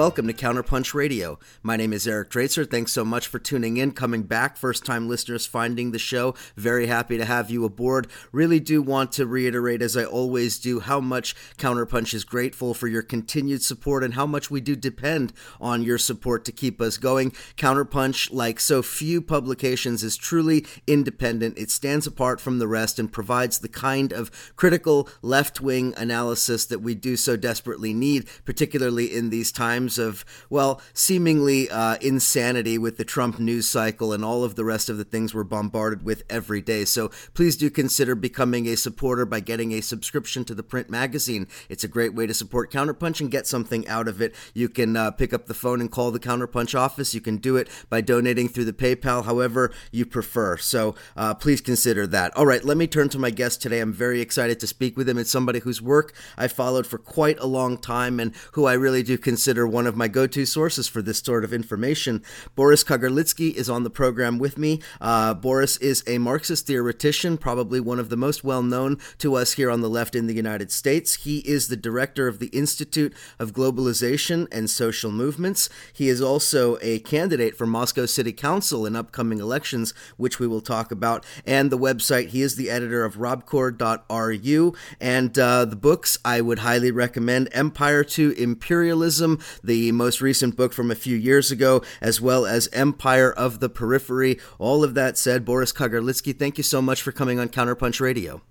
welcome to Counterpunch Radio. My name is Eric Draitser. Thanks so much for tuning in, coming back. First time listeners finding the show. Very happy to have you aboard. Really do want to reiterate, as I always do, how much Counterpunch is grateful for your continued support and how much we do depend on your support to keep us going. Counterpunch, like so few publications, is truly independent. It stands apart from the rest and provides the kind of critical left wing analysis that we do so desperately need, particularly in these times of, well, seemingly uh, insanity with the Trump news cycle and all of the rest of the things we're bombarded with every day. So please do consider becoming a supporter by getting a subscription to the print magazine. It's a great way to support Counterpunch and get something out of it. You can uh, pick up the phone and call the Counterpunch office. You can do it by donating through the PayPal, however you prefer. So uh, please consider that. All right, let me turn to my guest today. I'm very excited to speak with him. It's somebody whose work I followed for quite a long time and who I really do consider one of my go to sources for this sort of information. Boris Kagarlitsky is on the program with me. Uh, Boris is a Marxist theoretician, probably one of the most well known to us here on the left in the United States. He is the director of the Institute of Globalization and Social Movements. He is also a candidate for Moscow City Council in upcoming elections, which we will talk about, and the website. He is the editor of rabkor.ru, and uh, the books I would highly recommend Empire to Imperialism, the most recent book from a few years ago, as well as Empire of the Periphery. All of that said, Boris Kagarlitsky, thank you so much for coming on Counterpunch Radio.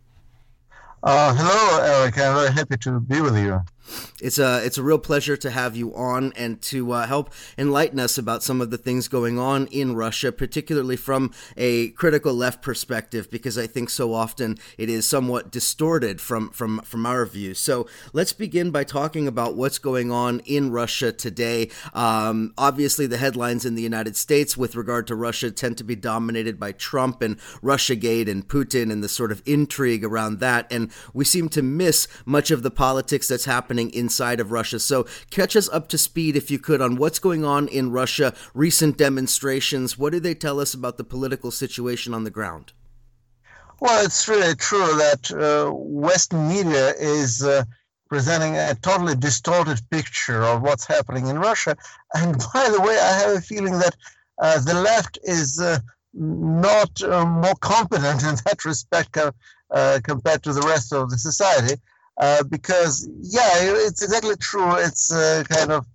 Uh, hello, Eric. I'm very happy to be with you. It's a it's a real pleasure to have you on and to uh, help enlighten us about some of the things going on in Russia, particularly from a critical left perspective, because I think so often it is somewhat distorted from from from our view. So let's begin by talking about what's going on in Russia today. Um, obviously, the headlines in the United States with regard to Russia tend to be dominated by Trump and RussiaGate and Putin and the sort of intrigue around that, and we seem to miss much of the politics that's happening happening inside of Russia. So, catch us up to speed, if you could, on what's going on in Russia, recent demonstrations. What do they tell us about the political situation on the ground? Well, it's really true that uh, Western media is uh, presenting a totally distorted picture of what's happening in Russia. And by the way, I have a feeling that uh, the left is uh, not uh, more competent in that respect uh, compared to the rest of the society. Uh, because yeah, it's exactly true. It's a kind of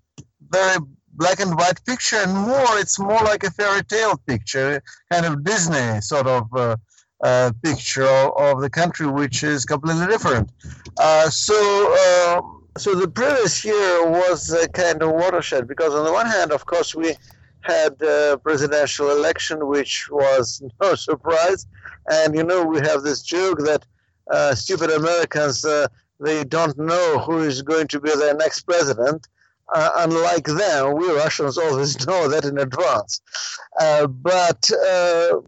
very black and white picture, and more, it's more like a fairy tale picture, kind of Disney sort of uh, uh, picture of, the country, which is completely different. Uh, so. Um, so the previous year was a kind of watershed because on the one hand, of course, we had a presidential election, which was no surprise. And, you know, we have this joke that uh, stupid Americans uh, they don't know who is going to be their next president. Uh, unlike them, we Russians always know that in advance. Uh, but uh,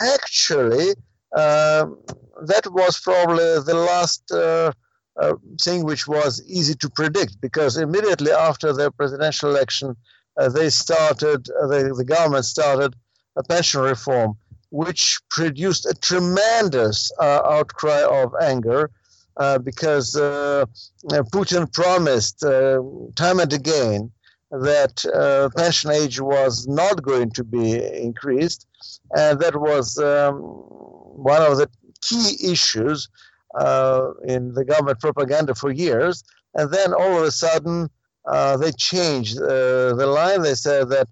actually, um, that was probably the last uh, uh, thing which was easy to predict because immediately after the presidential election, uh, they started, the, the government started a pension reform, which produced a tremendous outcry of anger because uh, uh, Putin promised time and again that uh, pension age was not going to be increased, and that was um, one of the key issues uh, in the government propaganda for years. And then all of a sudden, uh, they changed the line. They said that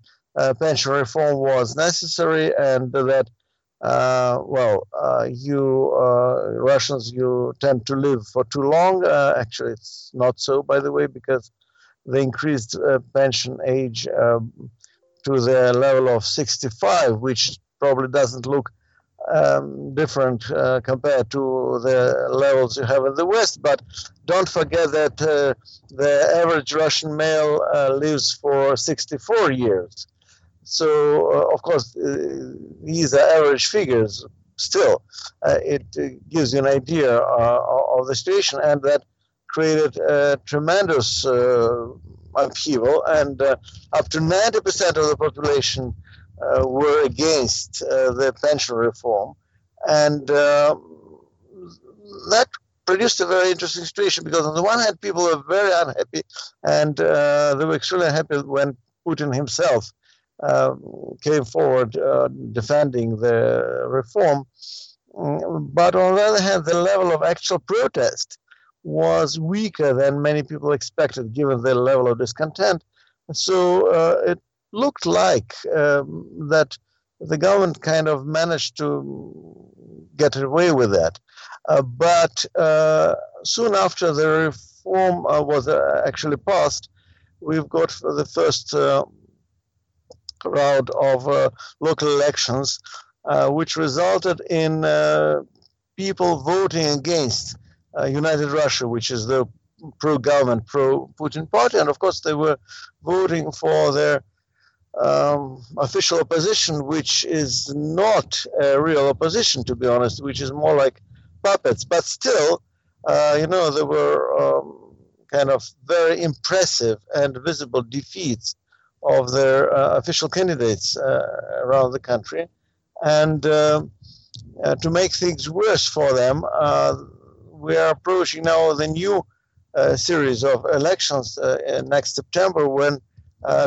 pension reform was necessary and that uh, well, uh, you uh, Russians, you tend to live for too long. Uh, actually, it's not so, by the way, because they increased uh, pension age um, to the level of 65, which probably doesn't look um, different uh, compared to the levels you have in the West. But don't forget that the average Russian male lives for 64 years. So, uh, of course, uh, these are average figures. Still, uh, it gives you an idea of the situation, and that created a tremendous upheaval, and up to 90% of the population were against the pension reform. And that produced a very interesting situation because on the one hand, people were very unhappy, and uh, they were extremely unhappy when Putin himself uh, came forward uh, defending the reform. Mm, but on the other hand, the level of actual protest was weaker than many people expected, given the level of discontent. So uh, it looked like um, that the government kind of managed to get away with that. Uh, but uh, soon after the reform uh, was uh, actually passed, we've got the first uh, round of uh, local elections, which resulted in people voting against United Russia, which is the pro-government, pro-Putin party, and of course they were voting for their um, official opposition, which is not a real opposition, to be honest, which is more like puppets. But still, uh, you know, there were um, kind of very impressive and visible defeats of their uh, official candidates uh, around the country. And um, uh, to make things worse for them, we are approaching now the new series of elections next September when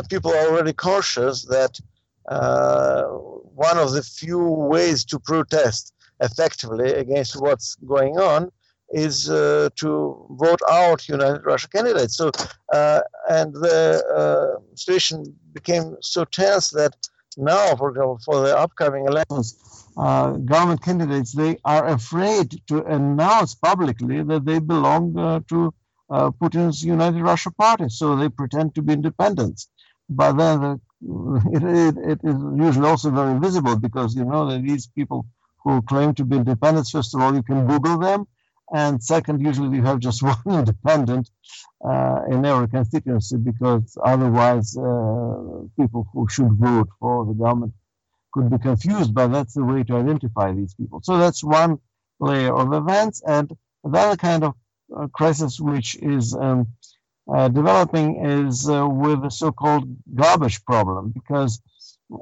people are already cautious that one of the few ways to protest effectively against what's going on is uh, to vote out United Russia candidates. So, uh, and the uh, situation became so tense that now, for example, for the upcoming elections, uh, government candidates they are afraid to announce publicly that they belong to uh, Putin's United Russia Party, so they pretend to be independents. But then the, it, it, it is usually also very visible because you know that these people who claim to be independents, first of all, you can Google them, and second, usually you have just one independent uh, in every constituency because otherwise uh, people who should vote for the government could be confused. But that's the way to identify these people. So that's one layer of events, and the other kind of uh, crisis, which is um, uh, developing, is uh, with the so-called garbage problem, because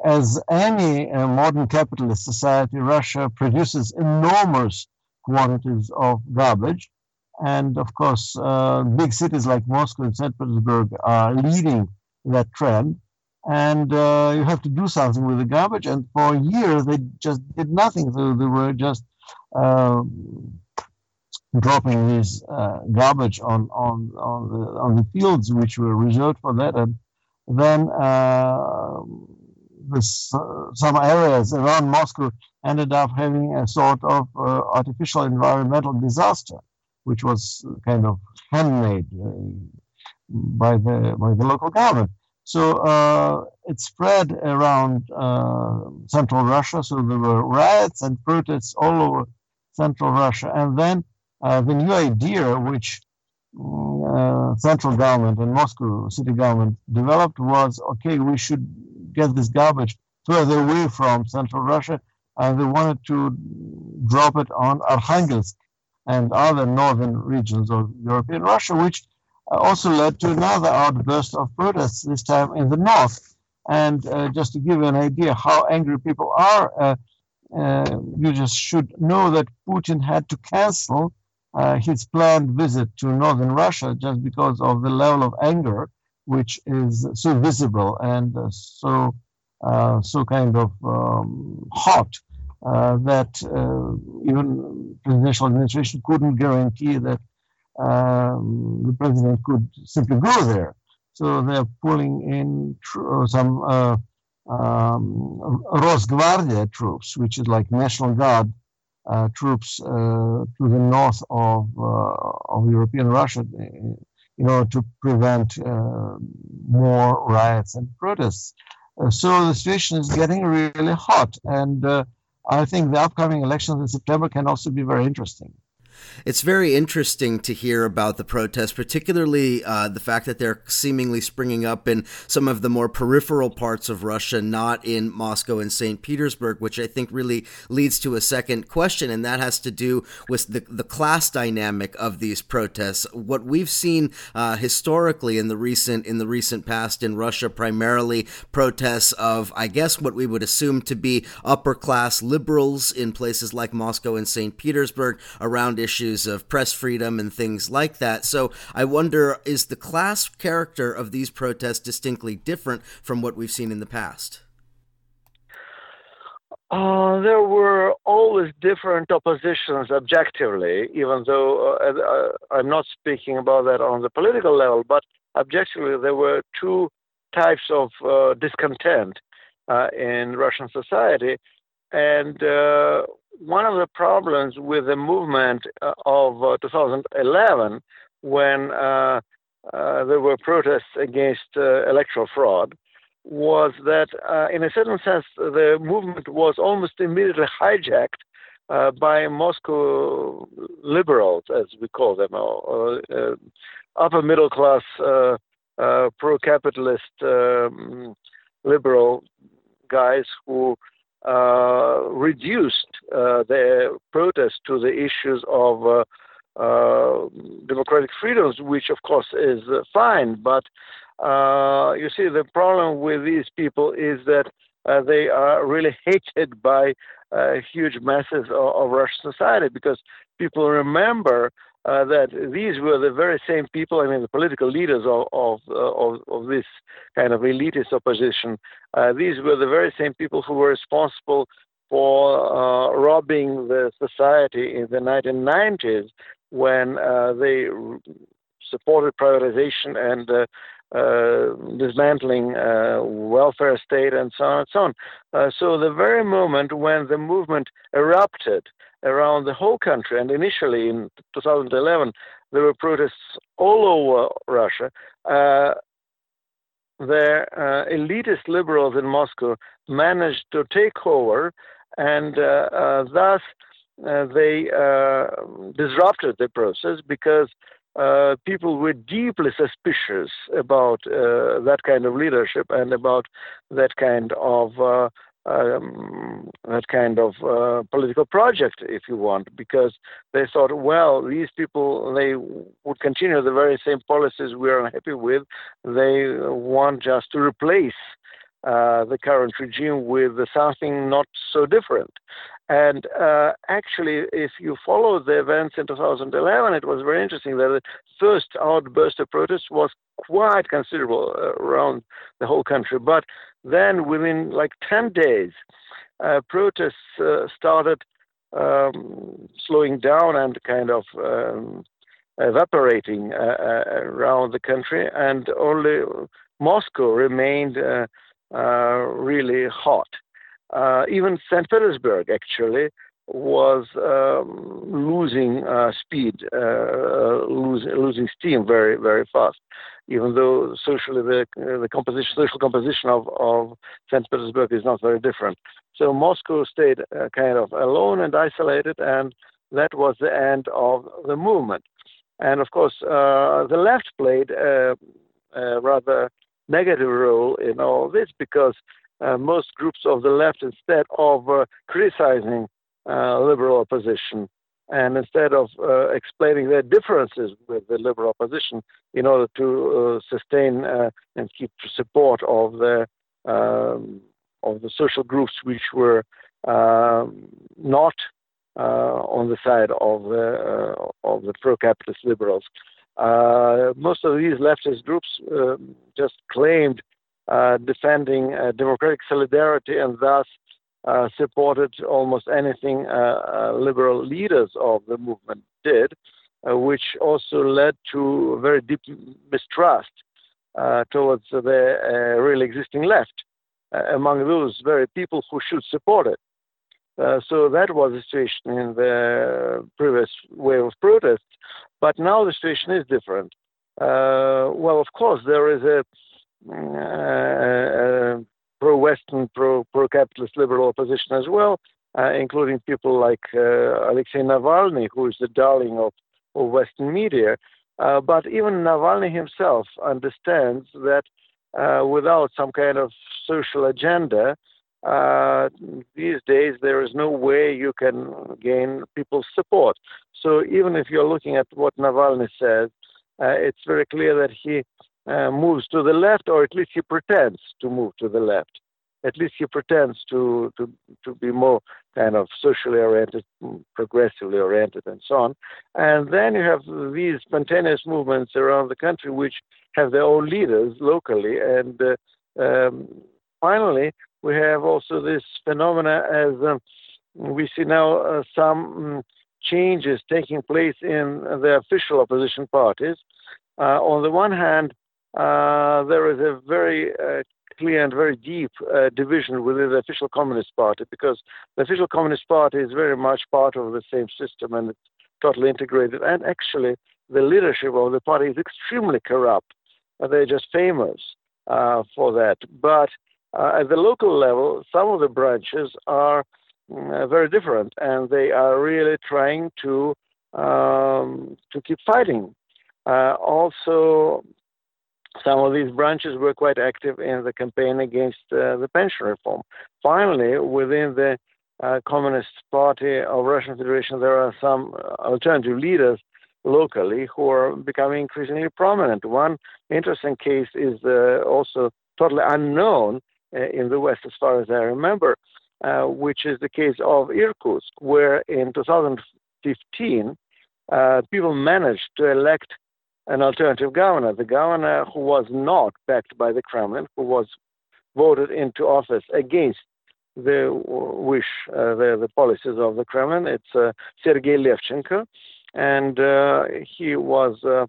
as any uh, modern capitalist society, Russia produces enormous quantities of garbage. And of course, uh, big cities like Moscow and St. Petersburg are leading that trend. And uh, you have to do something with the garbage. And for a year, they just did nothing. So they were just um, dropping this uh, garbage on on on the on the fields which were reserved for that, and then uh, this, uh, some areas around Moscow ended up having a sort of uh, artificial environmental disaster, which was kind of handmade uh, by the by the local government. So uh, it spread around central Russia. So there were riots and protests all over central Russia, and then uh, the new idea which uh, central government and Moscow city government developed was okay, we should get this garbage further away from central Russia, and they wanted to drop it on Arkhangelsk and other northern regions of European Russia, which also led to another outburst of protests, this time in the north. And uh, just to give you an idea how angry people are, uh, uh, you just should know that Putin had to cancel uh, his planned visit to northern Russia just because of the level of anger, which is so visible and uh, so uh, so kind of um, hot uh, that uh, even presidential administration couldn't guarantee that um, the president could simply go there. So they're pulling in tr- some uh, um, Rosgvardia troops, which is like National Guard uh, troops uh, to the north of, uh, of European Russia in order to prevent more riots and protests. so the situation is getting really hot, and I think the upcoming elections in September can also be very interesting. It's very interesting to hear about the protests, particularly uh, the fact that they're seemingly springing up in some of the more peripheral parts of Russia, not in Moscow and St. Petersburg, which I think really leads to a second question, and that has to do with the, the class dynamic of these protests. What we've seen uh, historically in the recent in the recent past in Russia, primarily protests of, I guess, what we would assume to be upper class liberals in places like Moscow and St. Petersburg around issues of press freedom and things like that. So I wonder is the class character of these protests distinctly different from what we've seen in the past? Uh, there were always different oppositions objectively, even though uh, uh, I'm not speaking about that on the political level, but objectively there were two types of uh, discontent uh, in Russian society. And uh, one of the problems with the movement of 2011, when there were protests against electoral fraud, was that, uh, in a certain sense, the movement was almost immediately hijacked uh, by Moscow liberals, as we call them, or, uh, upper middle class uh, uh, pro capitalist um, liberal guys who uh, reduced their protest to the issues of democratic freedoms, which of course is fine, but uh, you see, the problem with these people is that uh, they are really hated by uh, huge masses of, of, Russian society because people remember uh, that these were the very same people. I mean, the political leaders of of, uh, of, of this kind of elitist opposition. Uh, these were the very same people who were responsible for robbing the society in the 1990s when they supported privatization and uh, dismantling uh, welfare state and so on and so on. Uh, so the very moment when the movement erupted around the whole country, and initially in 2011 there were protests all over Russia, uh, the uh, elitist liberals in Moscow managed to take over, and uh, thus they disrupted the process because uh, people were deeply suspicious about uh, that kind of leadership and about that kind of uh, um, that kind of uh, political project, if you want, because they thought, well, these people they would continue the very same policies we are unhappy with. They want just to replace uh, the current regime with something not so different. And uh, actually, if you follow the events in 2011, it was very interesting that the first outburst of protests was quite considerable uh, around the whole country. But then, within like 10 days, uh, protests uh, started um, slowing down and kind of um, evaporating uh, uh, around the country, and only Moscow remained really hot. Uh, even St. Petersburg actually was um, losing uh, speed, uh, losing losing steam very very fast. Even though socially the the composition social composition of of St. Petersburg is not very different, so Moscow stayed uh, kind of alone and isolated, and that was the end of the movement. And of course, uh, the left played a, rather negative role in all this because uh, most groups of the left, instead of uh, criticizing uh, liberal opposition and instead of uh, explaining their differences with the liberal opposition in order to uh, sustain uh, and keep support of the um, of the social groups which were um, not on the side of the of the pro-capitalist liberals. most of these leftist groups um, just claimed uh, defending uh, democratic solidarity and thus uh, supported almost anything liberal leaders of the movement did, which also led to very deep mistrust towards the real existing left among those very people who should support it. Uh, so that was the situation in the previous wave of protests. But now the situation is different. Uh, well, of course, there is a uh, uh, pro-Western, pro pro-capitalist liberal opposition as well, uh, including people like Alexei Navalny, who is the darling of, of Western media. but even Navalny himself understands that without some kind of social agenda, uh, these days there is no way you can gain people's support. So even if you're looking at what Navalny says, uh, it's very clear that he uh, moves to the left, or at least he pretends to move to the left. at least he pretends to, to, to be more kind of socially oriented, progressively oriented, and so on. And then you have these spontaneous movements around the country which have their own leaders locally. And uh, um, finally, we have also this phenomena as um, we see now uh, some um, changes taking place in the official opposition parties. Uh, on the one hand, there is a very uh, clear and very deep uh, division within the official Communist Party because the official Communist Party is very much part of the same system and it's totally integrated. And actually, the leadership of the party is extremely corrupt. they're just famous uh, for that. But uh, at the local level, some of the branches are mm, very different, and they are really trying to um, to keep fighting. Uh, also, some of these branches were quite active in the campaign against uh, the pension reform. Finally, within the uh, Communist Party of Russian Federation, there are some alternative leaders locally who are becoming increasingly prominent. One interesting case is uh, also totally unknown uh, in the West, as far as I remember, uh, which is the case of Irkutsk, where in 2015 uh, people managed to elect an alternative governor, the governor who was not backed by the Kremlin, who was voted into office against the wish, uh, the, the policies of the Kremlin. It's uh, Sergei Levchenko, and uh, he was uh,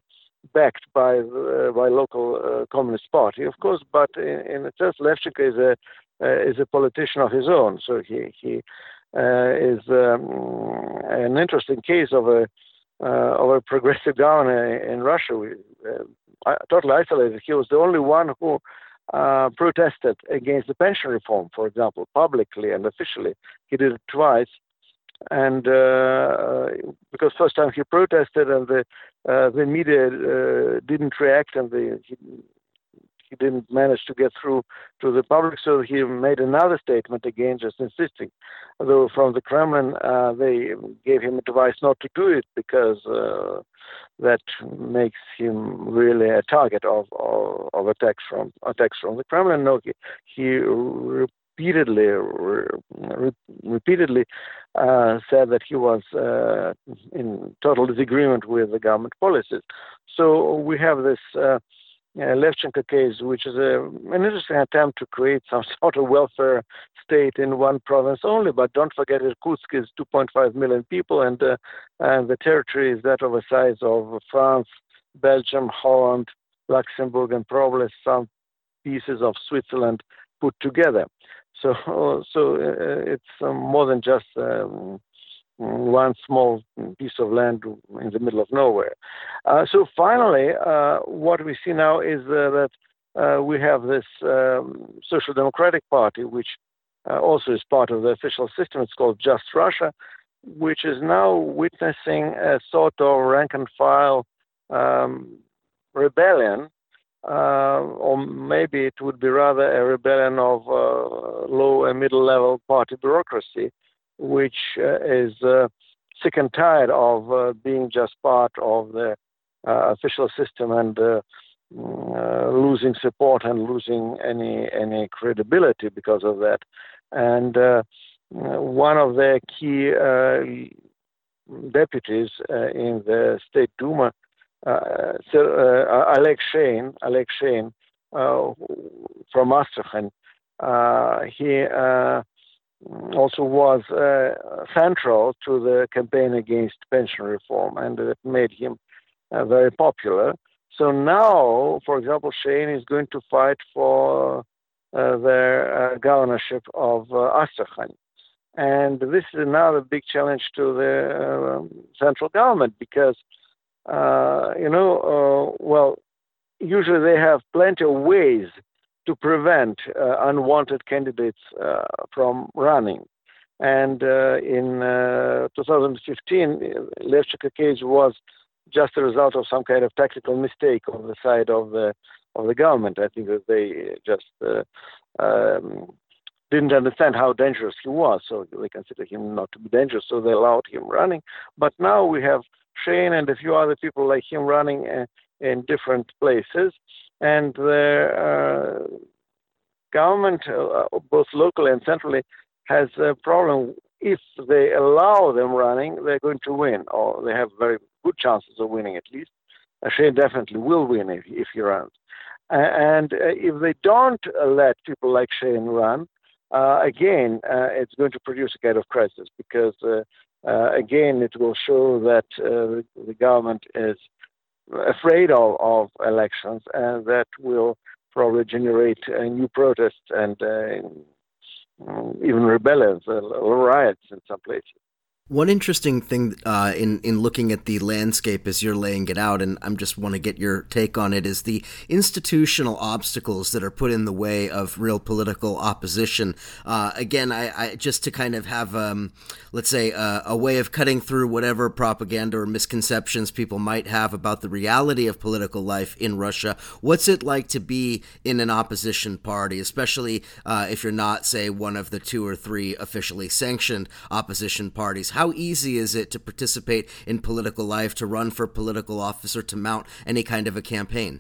backed by the, by local uh, Communist Party, of course. But in, in itself, Levchenko is a uh, is a politician of his own, so he he is um, an interesting case of a uh, a progressive governor in Russia, we, uh, totally isolated. He was the only one who uh, protested against the pension reform, for example, publicly and officially. He did it twice. And uh, because first time he protested and the uh, the media uh, didn't react and the, he, he didn't manage to get through to the public, so he made another statement again, just insisting. Though from the Kremlin, uh, they gave him advice not to do it because uh, that makes him really a target of, of, of, attacks from attacks from the Kremlin. No, he, he repeatedly re, repeatedly uh, said that he was uh, in total disagreement with the government policies. So we have this uh, uh, Levchenko case, which is a, an interesting attempt to create some sort of welfare state in one province only. But don't forget, Irkutsk is 2.5 million people, and, uh, and the territory is that of a size of France, Belgium, Holland, Luxembourg, and probably some pieces of Switzerland put together. So, so uh, it's um, more than just um, one small piece of land in the middle of nowhere. Uh, so finally, uh, what we see now is uh, that uh, we have this um, Social Democratic Party, which uh, also is part of the official system. It's called Just Russia, which is now witnessing a sort of rank and file um, rebellion. Uh, or maybe it would be rather a rebellion of low and middle level party bureaucracy, which uh, is uh, sick and tired of uh, being just part of the official system and mm, losing support and losing any any credibility because of that. And one of their key deputies in the State Duma, Oleg Shein, Oleg Shein uh, from Astrakhan, he also was uh, central to the campaign against pension reform, and it made him uh, very popular. So now, for example, Shein is going to fight for uh, the uh, governorship of uh, Astrakhan. And this is another big challenge to the um, central government because, uh, you know, well, usually they have plenty of ways to prevent uh, unwanted candidates uh, from running. And uh, in 2015, Levchenko case was just a result of some kind of tactical mistake on the side of the of the government. I think that they just um, didn't understand how dangerous he was, so they considered him not to be dangerous, so they allowed him running. But now we have Shein and a few other people like him running in different places, and the uh, government, both locally and centrally, has a problem. If they allow them running, they're going to win, or they have very good chances of winning at least. Shein definitely will win if, if he runs. And if they don't let people like Shein run, uh, again, uh, it's going to produce a kind of crisis because, uh, again, it will show that the government is afraid of, of elections, and that will probably generate uh, new protests and uh, even rebellions or riots in some places. One interesting thing uh, in in looking at the landscape as you're laying it out, and I'm just want to get your take on it, is the institutional obstacles that are put in the way of real political opposition. Uh, again, I, I, just to kind of have, um, let's say, uh, a way of cutting through whatever propaganda or misconceptions people might have about the reality of political life in Russia. What's it like to be in an opposition party, especially uh, if you're not, say, one of the two or three officially sanctioned opposition parties? How easy is it to participate in political life, to run for political office, or to mount any kind of a campaign?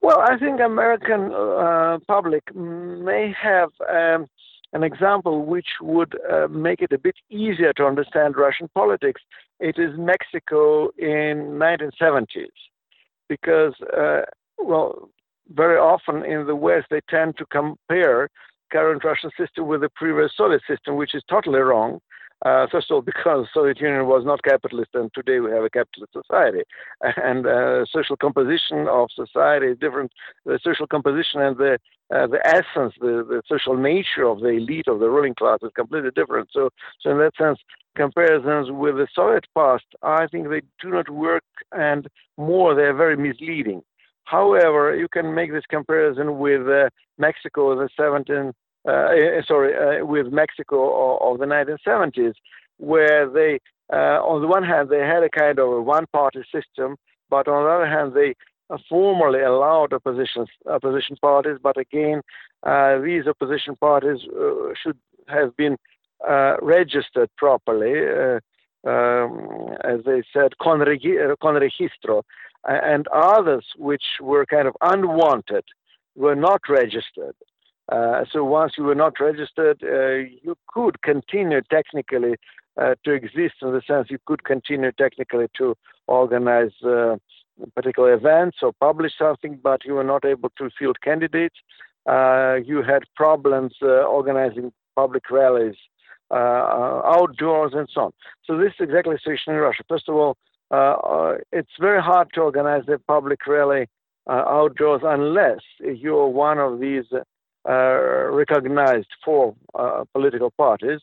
Well, I think American uh, public may have um, an example which would uh, make it a bit easier to understand Russian politics. It is Mexico in 1970s, because uh, well, very often in the West they tend to compare current Russian system with the previous Soviet system, which is totally wrong. Uh, first of all, because Soviet Union was not capitalist, and today we have a capitalist society, and uh, social composition of society is different. The social composition and the uh, the essence, the, the social nature of the elite of the ruling class is completely different. So, so in that sense, comparisons with the Soviet past, I think they do not work, and more they are very misleading. However, you can make this comparison with uh, Mexico in the 17 uh, eh, Uh, eh, sorry, uh, with Mexico of, the 1970s, where they, uh, on the one hand, they had a kind of a one-party system, but on the other hand, they uh, formally allowed opposition opposition parties. But again, uh, these opposition parties should have been registered properly. Um, as they said, con, regi- con registro, and others which were kind of unwanted were not registered. Uh, so once you were not registered, uh, you could continue technically uh, to exist in the sense you could continue technically to organize uh, particular events or publish something, but you were not able to field candidates. Uh, you had problems uh, organizing public rallies outdoors and so on. So this is exactly the situation in Russia. First of all, it's very hard to organize a public rally outdoors unless you're one of these recognized four uh, political parties.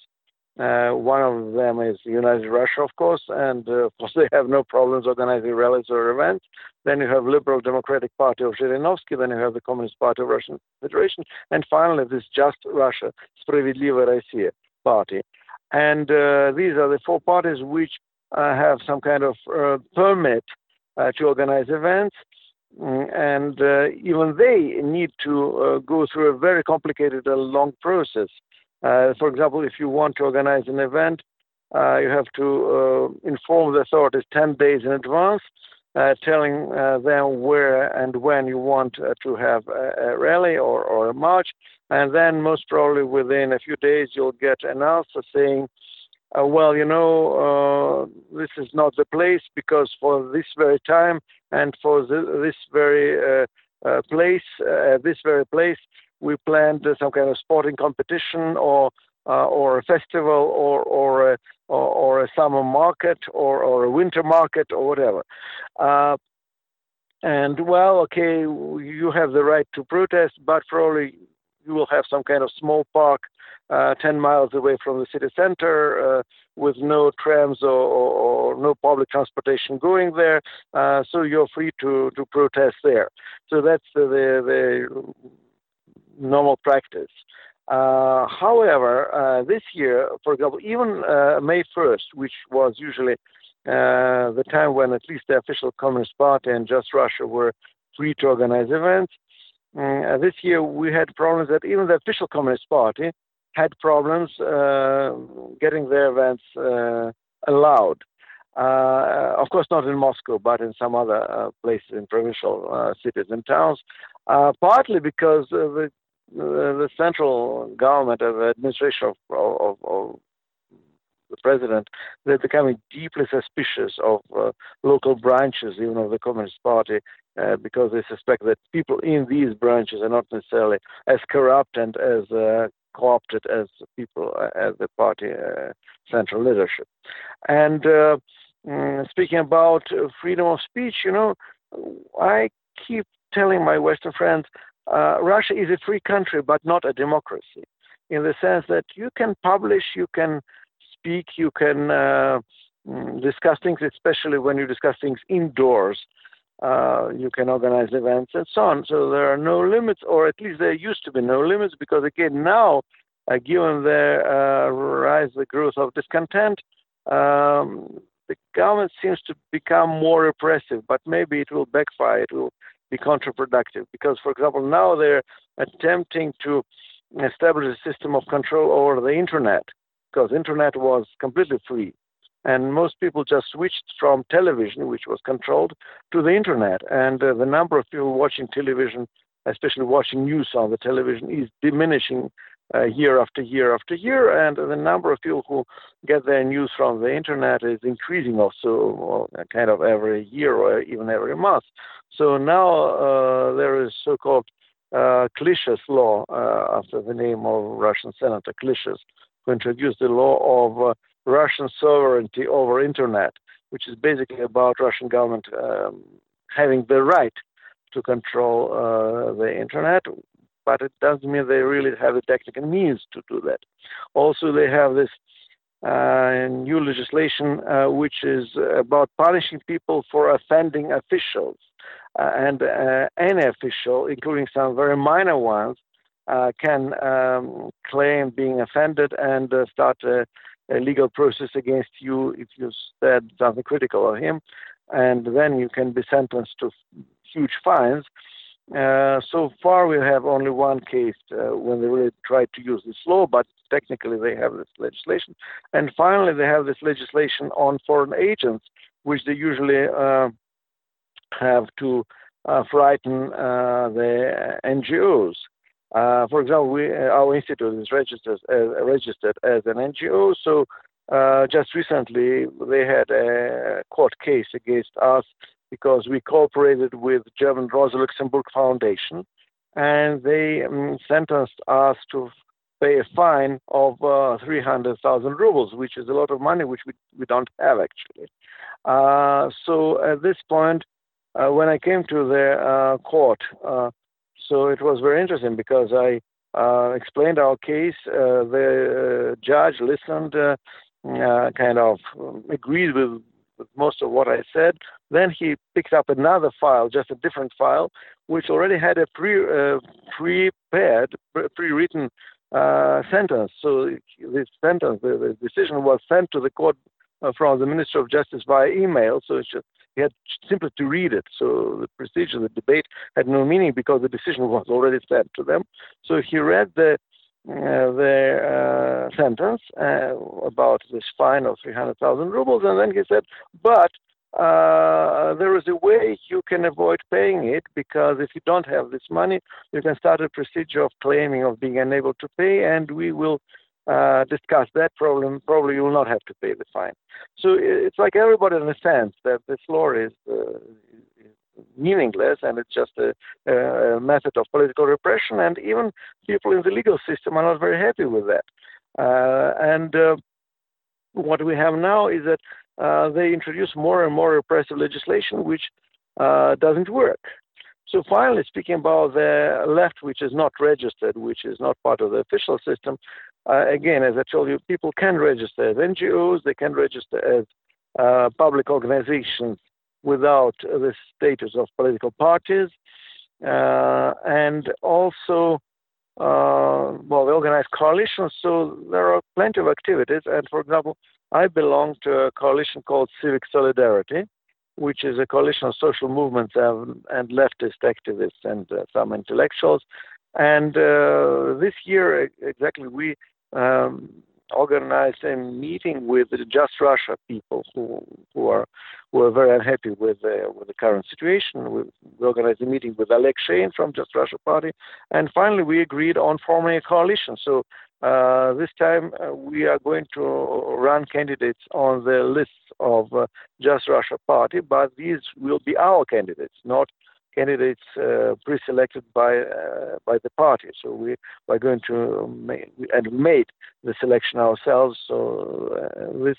Uh, one of them is United Russia, of course, and uh, of course they have no problems organizing rallies or events. Then you have Liberal Democratic Party of Zhirinovsky, then you have the Communist Party of Russian Federation, and finally this Just Russia, Справедливая Россия party. And uh, these are the four parties which uh, have some kind of permit to organize events. Mm, and uh, even they need to uh, go through a very complicated and long process. Uh, for example, if you want to organize an event, uh, you have to uh, inform the authorities 10 days in advance, uh, telling them where and when you want to have a, a, rally or, or a march. And then, most probably within a few days, you'll get an answer saying, well, you know, this is not the place because for this very time and for this very uh, uh, place, uh, this very place, we planned some kind of sporting competition or or a festival or or a, or, or a summer market or, or a winter market or whatever. and well, okay, you have the right to protest, but probably you will have some kind of small park uh, 10 miles away from the city center uh, with no trams or, or, or, no public transportation going there. Uh, so you're free to, to protest there. So that's the, the, normal practice. Uh, however, uh, this year, for example, even uh, May 1st, which was usually the time when at least the official Communist Party and Just Russia were free to organize events, mm, this year we had problems that even the official Communist Party had problems uh, getting their events uh, allowed. Uh, of course, not in Moscow, but in some other places in provincial cities and towns, partly because the the central government of administration of, of, of the president, they're becoming deeply suspicious of uh, local branches, even of the Communist Party, uh, because they suspect that people in these branches are not necessarily as corrupt and as uh, co-opted as people uh, as the party uh, central leadership. And uh, mm, speaking about freedom of speech, you know, I keep telling my Western friends, Russia is a free country, but not a democracy in the sense that you can publish, you can speak, you can mm, discuss things, especially when you discuss things indoors. Uh, you can organize events and so on. So there are no limits, or at least there used to be no limits, because again, now, uh, given the uh, rise, the growth of discontent, um, the government seems to become more repressive, but maybe it will backfire, it will be counterproductive. Because, for example, now they're attempting to establish a system of control over the internet because internet was completely free and most people just switched from television which was controlled to the internet. And uh, the number of people watching television especially watching news on the television is diminishing uh, year after year after year. And the number of people who get their news from the internet is increasing also kind of every year or even every month. So now uh, there is so-called uh, law uh, after the name of Russian Senator Klishas who introduced the law of uh, Russian sovereignty over internet, which is basically about Russian government um, having the right to control uh, the internet, but it doesn't mean they really have the technical means to do that. Also, they have this uh, new legislation uh, which is about punishing people for offending officials. Uh, and uh, any official, including some very minor ones, uh, can um, claim being offended and start legal process against you if you said something critical of him, and then you can be sentenced to huge fines. Uh, so far, we have only one case uh, when they really tried to use this law, but technically they have this legislation. And finally, they have this legislation on foreign agents, which they usually uh, have to uh, frighten the NGOs. Uh, for example, we, uh, our institute is registered uh, registered as an NGO. So uh, just recently, they had a court case against us because we cooperated with German Rosa Luxemburg Foundation, and they um, sentenced us to pay a fine of uh, 300,000 rubles, which is a lot of money, which we, we don't have actually. Uh, so at this point, when I came to the court, so it was very interesting because I uh, explained our case. Uh, the uh, judge listened, uh, uh, kind of agreed with, most of what I said. Then he picked up another file, just a different file, which already had a pre prepared, pre-written sentence. So this sentence, the, the, decision was sent to the court from the Minister of Justice by email. So just he had simply to read it. So the procedure, the debate had no meaning because the decision was already sent to them. So he read the uh, the uh, sentence uh, about this fine of 300,000 rubles, and then he said, but uh, there is a way you can avoid paying it because if you don't have this money, you can start a procedure of claiming of being unable to pay, and we will uh, discuss that problem, probably you will not have to pay the fine. So it's like everybody understands that this law is, uh, meaningless and it's just a, a, method of political repression, and even people in the legal system are not very happy with that. Uh, and uh, what we have now is that uh, they introduce more and more repressive legislation, which uh, doesn't work. So finally, speaking about the left, which is not registered, which is not part of the official system, uh, again, as I told you, people can register as NGOs, they can register as uh, public organizations without the status of political parties, uh, and also, uh, well, they organize coalitions, so there are plenty of activities. And for example, I belong to a coalition called Civic Solidarity, which is a coalition of social movements and, and leftist activists and uh, some intellectuals. And uh, this year, exactly, we um, organized a meeting with the Just Russia people who who are who are very unhappy with the with the current situation. We, we organized a meeting with Alex Shein from Just Russia Party, and finally we agreed on forming a coalition. So uh, this time uh, we are going to run candidates on the lists of uh, Just Russia Party, but these will be our candidates, not candidates uh, pre-selected by uh, by the party. So we are going to make, and made the selection ourselves. So uh, this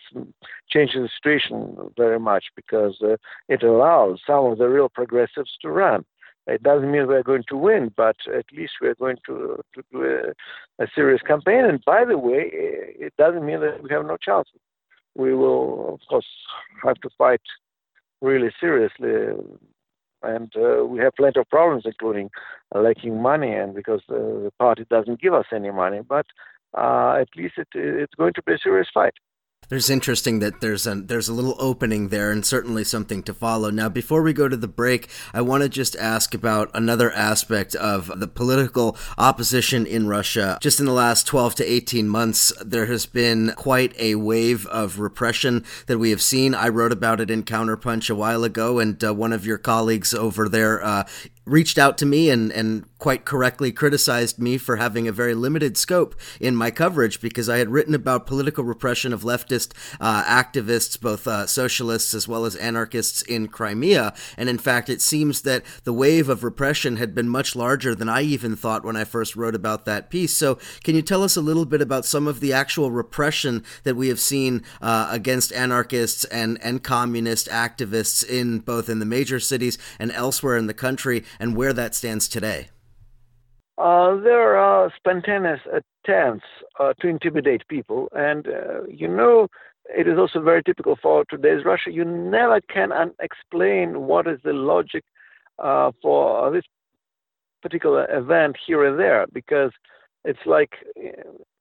changes the situation very much because uh, it allows some of the real progressives to run. It doesn't mean we're going to win, but at least we're going to, to do a, a serious campaign. And by the way, it doesn't mean that we have no chance. We will, of course, have to fight really seriously and uh, we have plenty of problems, including lacking money, and because uh, the party doesn't give us any money. But uh, at least it, it's going to be a serious fight. There's interesting that there's a there's a little opening there and certainly something to follow. Now before we go to the break, I want to just ask about another aspect of the political opposition in Russia. Just in the last 12 to 18 months, there has been quite a wave of repression that we have seen. I wrote about it in Counterpunch a while ago and uh, one of your colleagues over there uh, reached out to me and, and quite correctly criticized me for having a very limited scope in my coverage because I had written about political repression of leftist uh, activists, both uh, socialists as well as anarchists in Crimea. And in fact, it seems that the wave of repression had been much larger than I even thought when I first wrote about that piece. So, can you tell us a little bit about some of the actual repression that we have seen uh, against anarchists and, and communist activists in both in the major cities and elsewhere in the country? And where that stands today? Uh, there are spontaneous attempts uh, to intimidate people, and uh, you know it is also very typical for today's Russia. You never can un- explain what is the logic uh, for this particular event here and there, because it's like,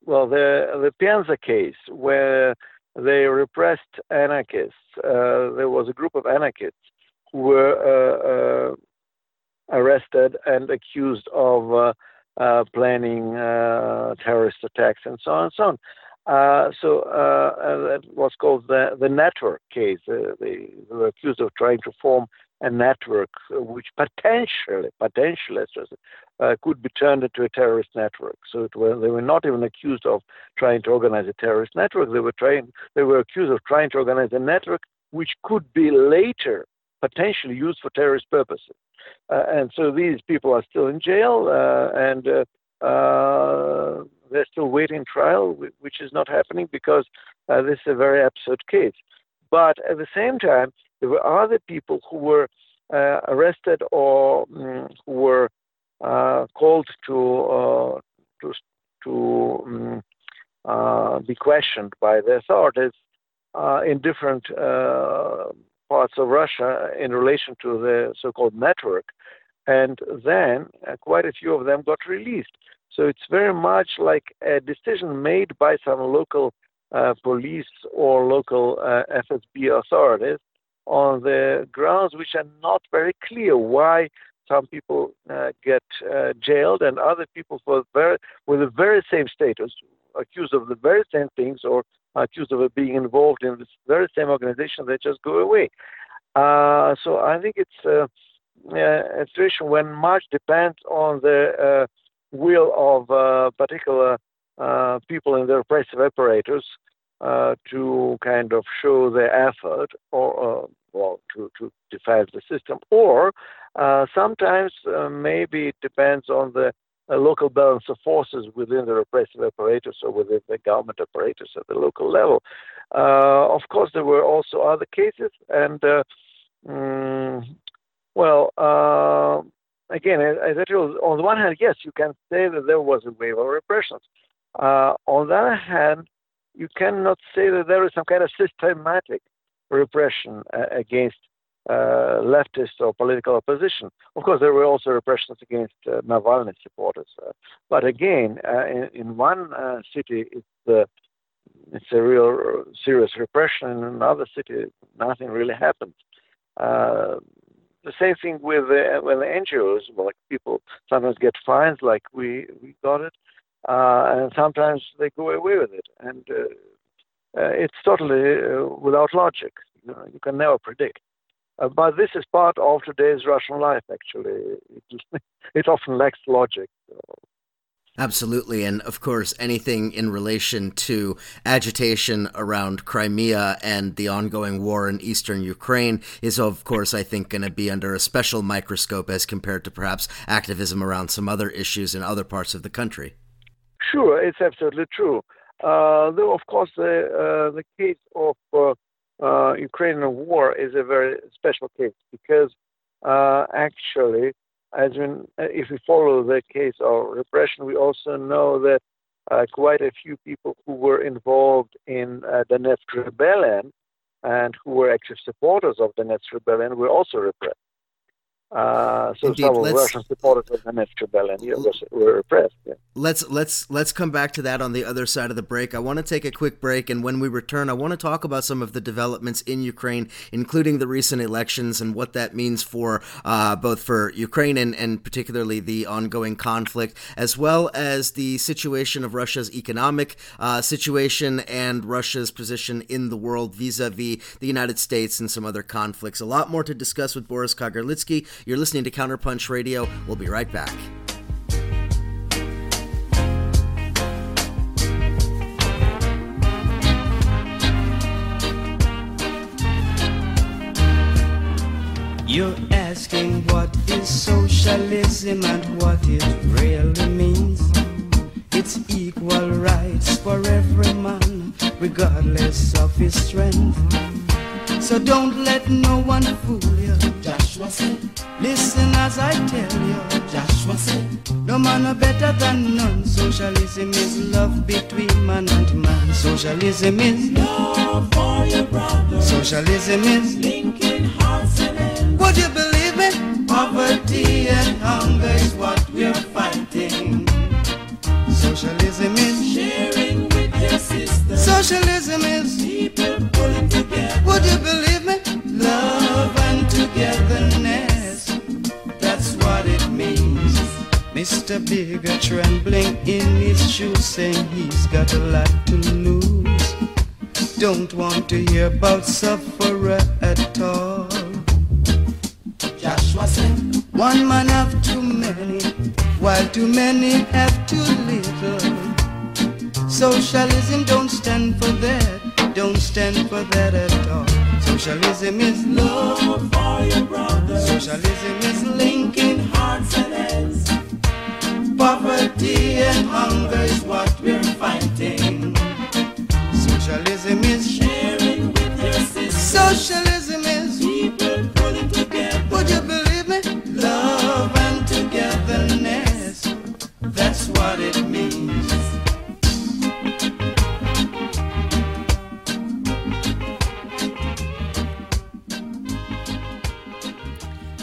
well, the the Penza case where they repressed anarchists. Uh, there was a group of anarchists who were uh, arrested and accused of uh, uh, planning uh, terrorist attacks and so on and so on. Uh, so uh, that was called the, the network case. Uh, they, they, were accused of trying to form a network which potentially, potentially, could be turned into a terrorist network. So was, they were not even accused of trying to organize a terrorist network. They were trying. They were accused of trying to organize a network which could be later potentially used for terrorist purposes. Uh, and so these people are still in jail uh, and uh, they're still waiting trial, which is not happening because this is a very absurd case. But at the same time, there were other people who were arrested or um, who were called to to to um, be questioned by the authorities uh, in different uh, parts of Russia in relation to the so-called network, and then uh, quite a few of them got released. So it's very much like a decision made by some local uh, police or local uh, FSB authorities on the grounds which are not very clear why some people uh, get uh, jailed and other people for very, with the very same status, accused of the very same things or accused of being involved in this very same organization, they just go away. Uh, so I think it's uh, a situation when much depends on the uh, will of uh, particular uh, people in the repressive apparatus uh, to kind of show their effort or well to, to defend the system, or sometimes maybe it depends on the a local balance of forces within the repressive apparatus or within the government apparatus at the local level. Uh, of course, there were also other cases, and uh, um, well, uh, again, as I told, on the one hand, yes, you can say that there was a wave of repressions. Uh, on the other hand, you cannot say that there is some kind of systematic repression uh, against uh, leftist or political opposition. Of course, there were also repressions against uh, Navalny supporters. Uh, but again, uh, in, in, one uh, city, it's, it's a real serious repression. In another city, nothing really happened. Uh, the same thing with the, with the NGOs. Like people sometimes get fines, like we we got it, and sometimes they go away with it, and it's totally without logic. You, know, you can never predict. Uh, but this is part of today's Russian life, actually. It, it often lacks logic. Absolutely. And of course, anything in relation to agitation around Crimea and the ongoing war in eastern Ukraine is, of course, I think, going to be under a special microscope as compared to perhaps activism around some other issues in other parts of the country. Sure, it's absolutely true. Uh, though, of course, the, uh, the case of uh, uh, Ukrainian war is a very special case because uh, actually, as in, uh, if we follow the case of repression, we also know that uh, quite a few people who were involved in uh, the Donetsk rebellion and who were active supporters of the Donetsk rebellion were also repressed. Uh, so Indeed. some of Russian supporters of the Donetsk rebellion were repressed. Yeah. Let's let's let's come back to that on the other side of the break. I want to take a quick break, and when we return, I want to talk about some of the developments in Ukraine, including the recent elections and what that means for uh, both for Ukraine and, and particularly the ongoing conflict, as well as the situation of Russia's economic uh, situation and Russia's position in the world vis-a-vis the United States and some other conflicts. A lot more to discuss with Boris Kagarlitsky. You're listening to Counterpunch Radio. We'll be right back. You're asking what is socialism and what it really means. It's equal rights for every man, regardless of his strength. So don't let no one fool you. Joshua said, listen as I tell you. Joshua said, no man are better than none. Socialism is love between man and man. Socialism is love for your brother. Socialism is linking hearts and ends. Would you believe me? Poverty and hunger is what we're fighting. Socialism is sharing with your sister. Socialism is people Mr. Bigger trembling in his shoes, saying he's got a lot to lose. Don't want to hear about sufferer at all. Joshua said, One man have too many, while too many have too little. Socialism don't stand for that, don't stand for that at all. Socialism is love for your brother. Socialism is linking hearts and heads. Poverty and hunger is what we're fighting. Socialism is sharing with your sister. Socialism is people pulling together. Would you believe me? Love and togetherness. That's what it means.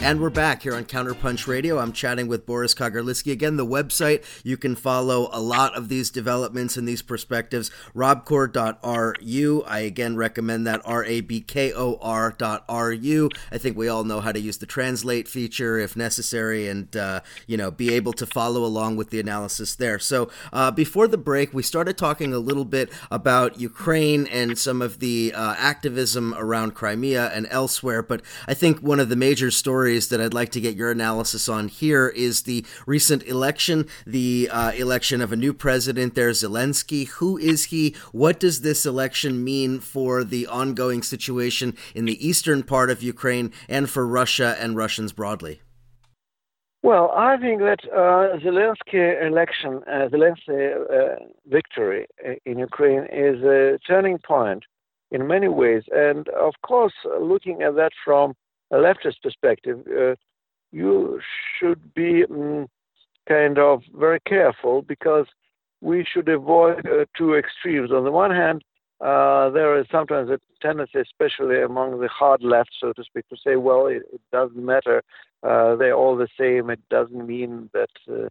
And we're back here on Counterpunch Radio. I'm chatting with Boris Kagarlitsky. Again, the website, you can follow a lot of these developments and these perspectives, rabkor.ru. I again recommend that, R-A-B-K-O-R.ru. I think we all know how to use the translate feature if necessary and, uh, you know, be able to follow along with the analysis there. So uh, before the break, we started talking a little bit about Ukraine and some of the uh, activism around Crimea and elsewhere, but I think one of the major stories stories that I'd like to get your analysis on here is the recent election, the uh, election of a new president there, Zelensky. Who is he? What does this election mean for the ongoing situation in the eastern part of Ukraine and for Russia and Russians broadly? Well, I think that uh, Zelensky election, uh, Zelensky uh, victory in Ukraine is a turning point in many ways. And of course, looking at that from a leftist perspective, uh, you should be um, kind of very careful because we should avoid uh, two extremes. On the one hand, uh, there is sometimes a tendency, especially among the hard left, so to speak, to say, well, it, it doesn't matter. Uh, they're all the same. It doesn't mean that uh,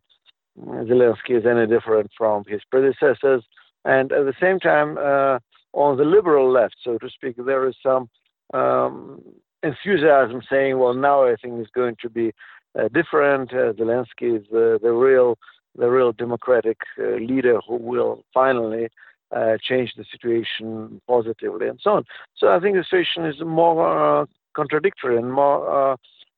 Zelensky is any different from his predecessors. And at the same time, uh, on the liberal left, so to speak, there is some um, enthusiasm saying, well, now everything is going to be uh, different. Uh, Zelensky is the, the real the real democratic uh, leader who will finally uh, change the situation positively and so on. So I think the situation is more uh, contradictory and more uh,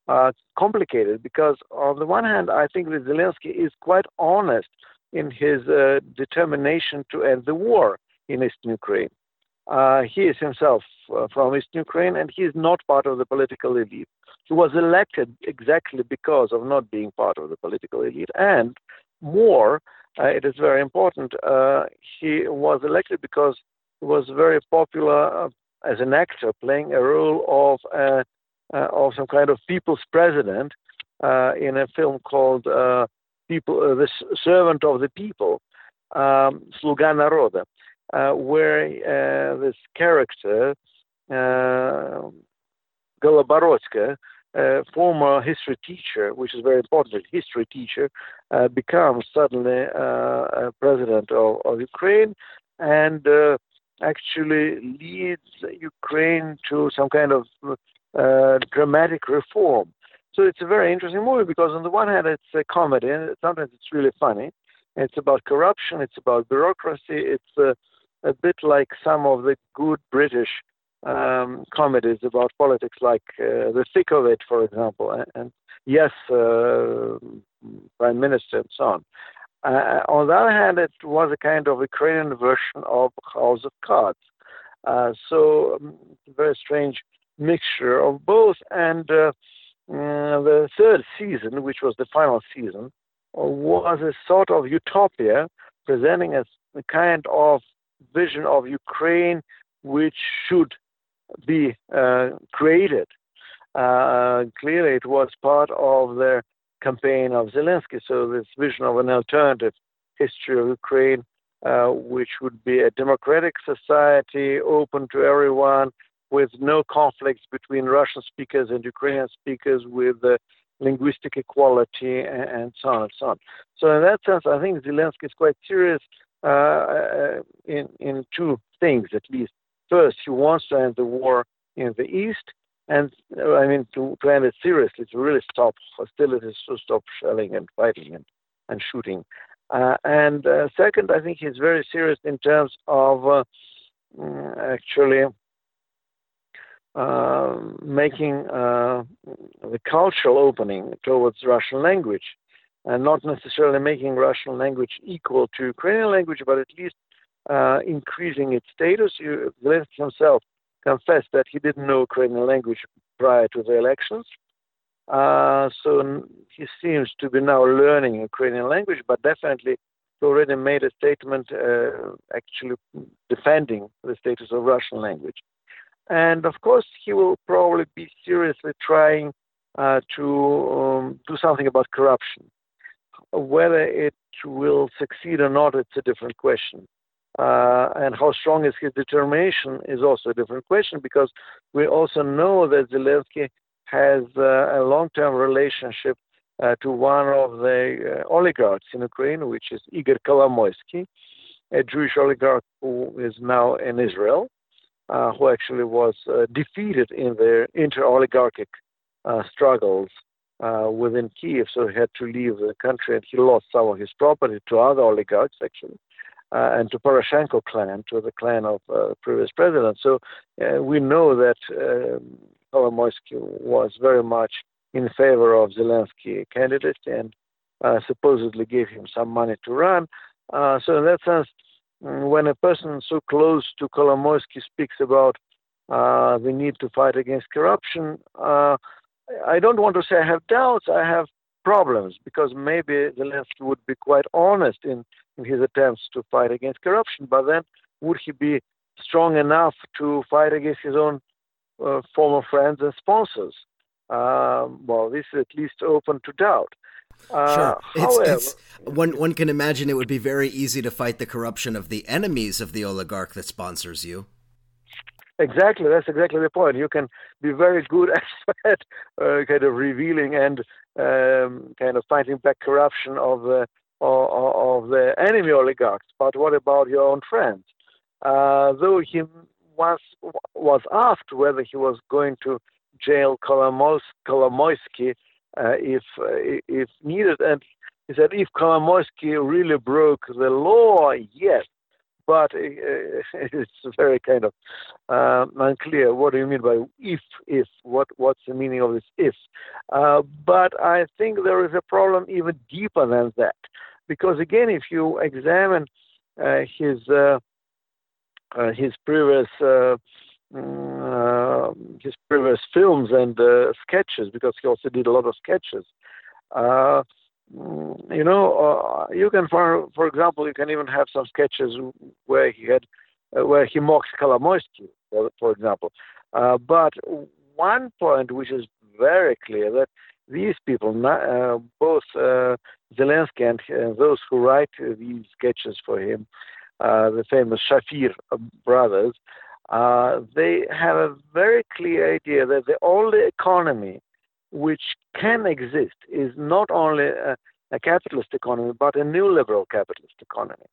uh, complicated because, on the one hand, I think that Zelensky is quite honest in his uh, determination to end the war in Eastern Ukraine. Uh, he is himself uh, from Eastern Ukraine, and he is not part of the political elite. He was elected exactly because of not being part of the political elite, and more, uh, it is very important. Uh, he was elected because he was very popular uh, as an actor, playing a role of uh, of some kind of people's president in a film called "People," the servant of the people, um, "Sluga Naroda." Where this character. Goloborodko, uh, former history teacher, which is very important, history teacher, uh, becomes suddenly uh, president of, of, Ukraine and uh, actually leads Ukraine to some kind of uh, dramatic reform. So it's a very interesting movie because on the one hand it's a comedy and sometimes it's really funny. It's about corruption, it's about bureaucracy, it's uh, a bit like some of the good British um, comedies about politics, like uh, The Thick of It, for example, and, and Yes, uh, Prime Minister, and so on. Uh, on the other hand, it was a kind of Ukrainian version of House of Cards. Uh, so, um, very strange mixture of both. And uh, mm, the third season, which was the final season, was a sort of utopia presenting a, a kind of vision of Ukraine which should be uh, created. Uh, clearly, it was part of the campaign of Zelensky. So, this vision of an alternative history of Ukraine, uh, which would be a democratic society open to everyone, with no conflicts between Russian speakers and Ukrainian speakers, with uh, linguistic equality, and, and, so on and so on. So, in that sense, I think Zelensky is quite serious uh, uh in in two things, at least. First, he wants to end the war in the east, and uh, I mean to, to end it seriously, to really stop hostilities, to stop shelling and fighting and, and shooting. Uh, and uh, second, I think he's very serious in terms of uh, mm, actually uh, making the cultural opening towards Russian language, and not necessarily making Russian language equal to Ukrainian language, but at least uh, increasing its status. Zelensky himself confessed that he didn't know Ukrainian language prior to the elections. Uh, so he seems to be now learning Ukrainian language, but definitely he already made a statement uh, actually defending the status of Russian language. And of course, he will probably be seriously trying uh, to um, do something about corruption. Whether it will succeed or not, it's a different question. Uh, and how strong is his determination is also a different question because we also know that Zelensky has uh, a long-term relationship uh, to one of the uh, oligarchs in Ukraine, which is Igor Kolomoisky, a Jewish oligarch who is now in Israel, uh, who actually was uh, defeated in the inter-oligarchic struggles within Kiev, so he had to leave the country and he lost some of his property to other oligarchs, actually uh, and to Poroshenko clan, to the clan of uh, previous president. So uh, we know that um, Kolomoisky was very much in favor of Zelensky candidate and uh, supposedly gave him some money to run. Uh, so in that sense, mm, when a person so close to Kolomoisky speaks about uh, the need to fight against corruption, I don't want to say I have doubts. I have problems because maybe Zelensky would be quite honest in in his attempts to fight against corruption. But then, would he be strong enough to fight against his own uh, former friends and sponsors? Um, well, this is at least open to doubt. Uh, sure. It's, however, it's, one one can imagine it would be very easy to fight the corruption of the enemies of the oligarch that sponsors you. Exactly, that's exactly the point. You can be very good at uh, kind of revealing and um, kind of fighting back corruption of the of, of the enemy oligarchs, but what about your own friends? Uh, though he once was asked whether he was going to jail Kolomoisky uh, if uh, if needed, and he said if Kolomoisky really broke the law, yes, but uh, it's very kind of um, unclear. What do you mean by if? If what? What's the meaning of this if? Uh, but I think there is a problem even deeper than that, because again, if you examine uh, his uh, uh, his previous uh, mm, his previous films and sketches, because he also did a lot of sketches. Mm, you know, uh, you can, for for example, you can even have some sketches where he had, uh, where he mocks Kolomoisky, for, for example. Uh, but one point which is very clear that these people, uh, both uh, Zelensky and uh, those who write these sketches for him, the famous Shefir brothers, they have a very clear idea that the only economy which can exist is not only a, a capitalist economy, but a neoliberal capitalist economy.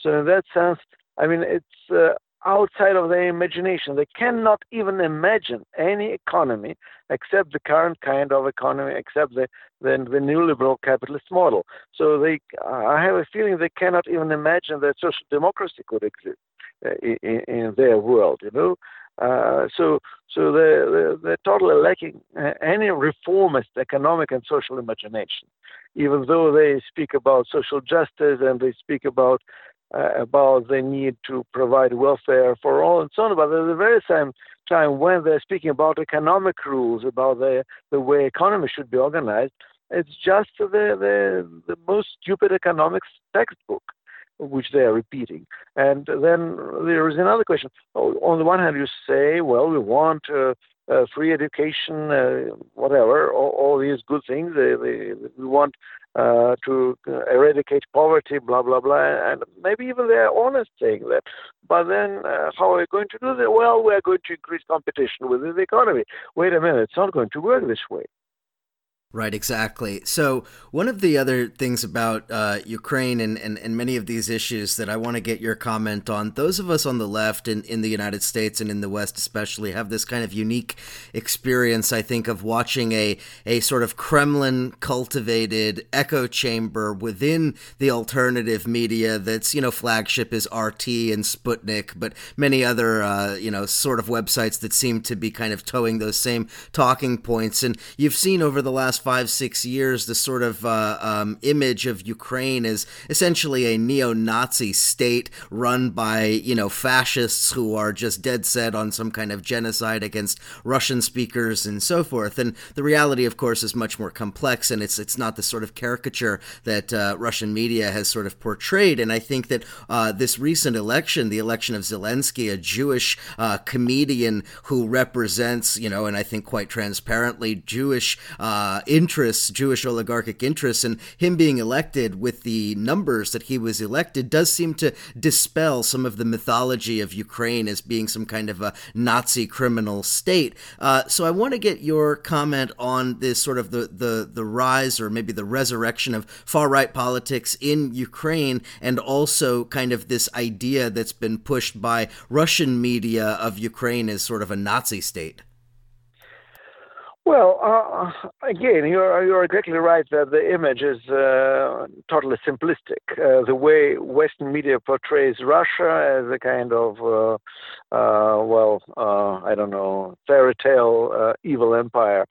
So, in that sense, I mean, it's uh, outside of their imagination. They cannot even imagine any economy except the current kind of economy, except the, the, the neoliberal capitalist model. So they, I have a feeling they cannot even imagine that social democracy could exist uh, in, in, their world. You know, uh, so, so they're, they're, totally lacking uh, any reformist economic and social imagination, even though they speak about social justice and they speak about uh, about the need to provide welfare for all and so on. But at the very same time, when they're speaking about economic rules, about the, the way economy should be organized, it's just the, the, the most stupid economics textbook which they are repeating. And then there is another question. Oh, on the one hand, you say, well, we want uh, uh, free education, uh, whatever, all, all, these good things. They, they, we want uh, to eradicate poverty, blah, blah, blah. And maybe even they are honest saying that. But then uh, how are we going to do that? Well, we're going to increase competition within the economy. Wait a minute, it's not going to work this way. Right, exactly. So, one of the other things about uh, Ukraine and, and, and, many of these issues that I want to get your comment on, those of us on the left in, in the United States and in the West especially have this kind of unique experience, I think, of watching a, a sort of Kremlin cultivated echo chamber within the alternative media that's, you know, flagship is RT and Sputnik, but many other, uh, you know, sort of websites that seem to be kind of toeing those same talking points. And you've seen over the last five, six years, the sort of uh, um, image of Ukraine as essentially a neo Nazi state run by, you know, fascists who are just dead set on some kind of genocide against Russian speakers and so forth. And the reality, of course, is much more complex, and it's, it's not the sort of caricature that uh, Russian media has sort of portrayed. And I think that uh, this recent election, the election of Zelensky, a Jewish uh, comedian who represents, you know, and I think quite transparently, Jewish uh, interests, Jewish oligarchic interests, and him being elected with the numbers that he was elected does seem to dispel some of the mythology of Ukraine as being some kind of a Nazi criminal state. Uh, so I want to get your comment on this sort of the, the, the rise or maybe the resurrection of far right politics in Ukraine and also kind of this idea that's been pushed by Russian media of Ukraine as sort of a Nazi state. Well, uh, again, you're you're exactly right that the image is uh, totally simplistic. Uh, the way Western media portrays Russia as a kind of, uh, uh, well, uh, I don't know, fairy tale evil empire.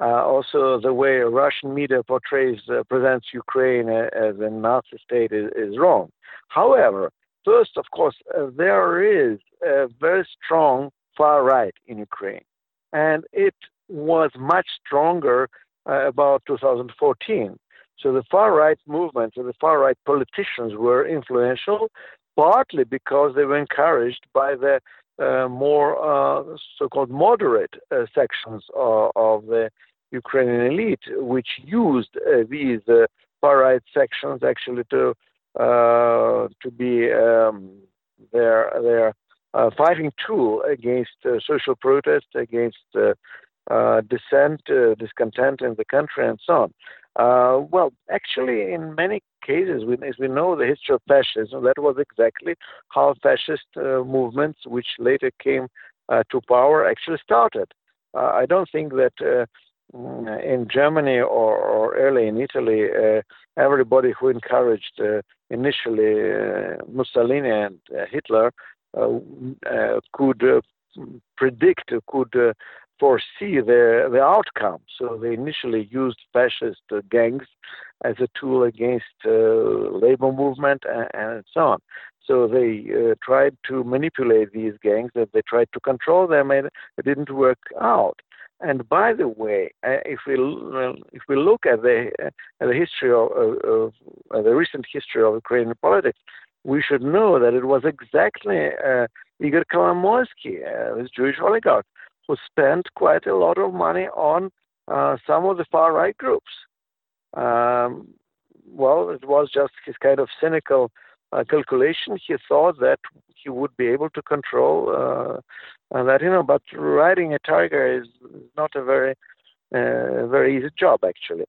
also, the way Russian media portrays presents Ukraine as a Nazi state is, is wrong. However, first, of course, there is a very strong far right in Ukraine, and it was much stronger uh, about 2014. So the far right movement and the far right politicians were influential, partly because they were encouraged by the uh, more uh, so-called moderate uh, sections of, of, the Ukrainian elite, which used uh, these uh, far right sections actually to to be um, their their fighting tool against social protest, against uh, dissent, uh, discontent in the country, and so on. Uh, well, actually, in many cases, we, as we know the history of fascism, that was exactly how fascist uh, movements, which later came uh, to power, actually started. I don't think that mm, in Germany or, or early in Italy, uh, everybody who encouraged uh, initially uh, Mussolini and Hitler could predict, could foresee the, the outcome. So they initially used fascist gangs as a tool against labor movement and, and so on. So they uh, tried to manipulate these gangs, and they tried to control them, and it didn't work out. And by the way, uh, if we if we look at the uh, at the history of, of, of the recent history of Ukrainian politics, we should know that it was exactly uh, Igor Kolomoisky, uh, this Jewish oligarch, who spent quite a lot of money on uh, some of the far right groups. Um, well, it was just his kind of cynical uh, calculation. He thought that he would be able to control uh, that, you know, but riding a tiger is not a very uh, very easy job actually.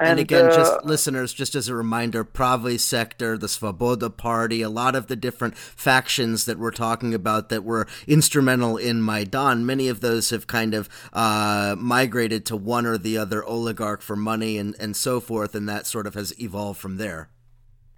And, and again, uh, just listeners, just as a reminder, Pravy sector, the Svoboda party, a lot of the different factions that we're talking about that were instrumental in Maidan, many of those have kind of uh, migrated to one or the other oligarch for money and, and so forth, and that sort of has evolved from there.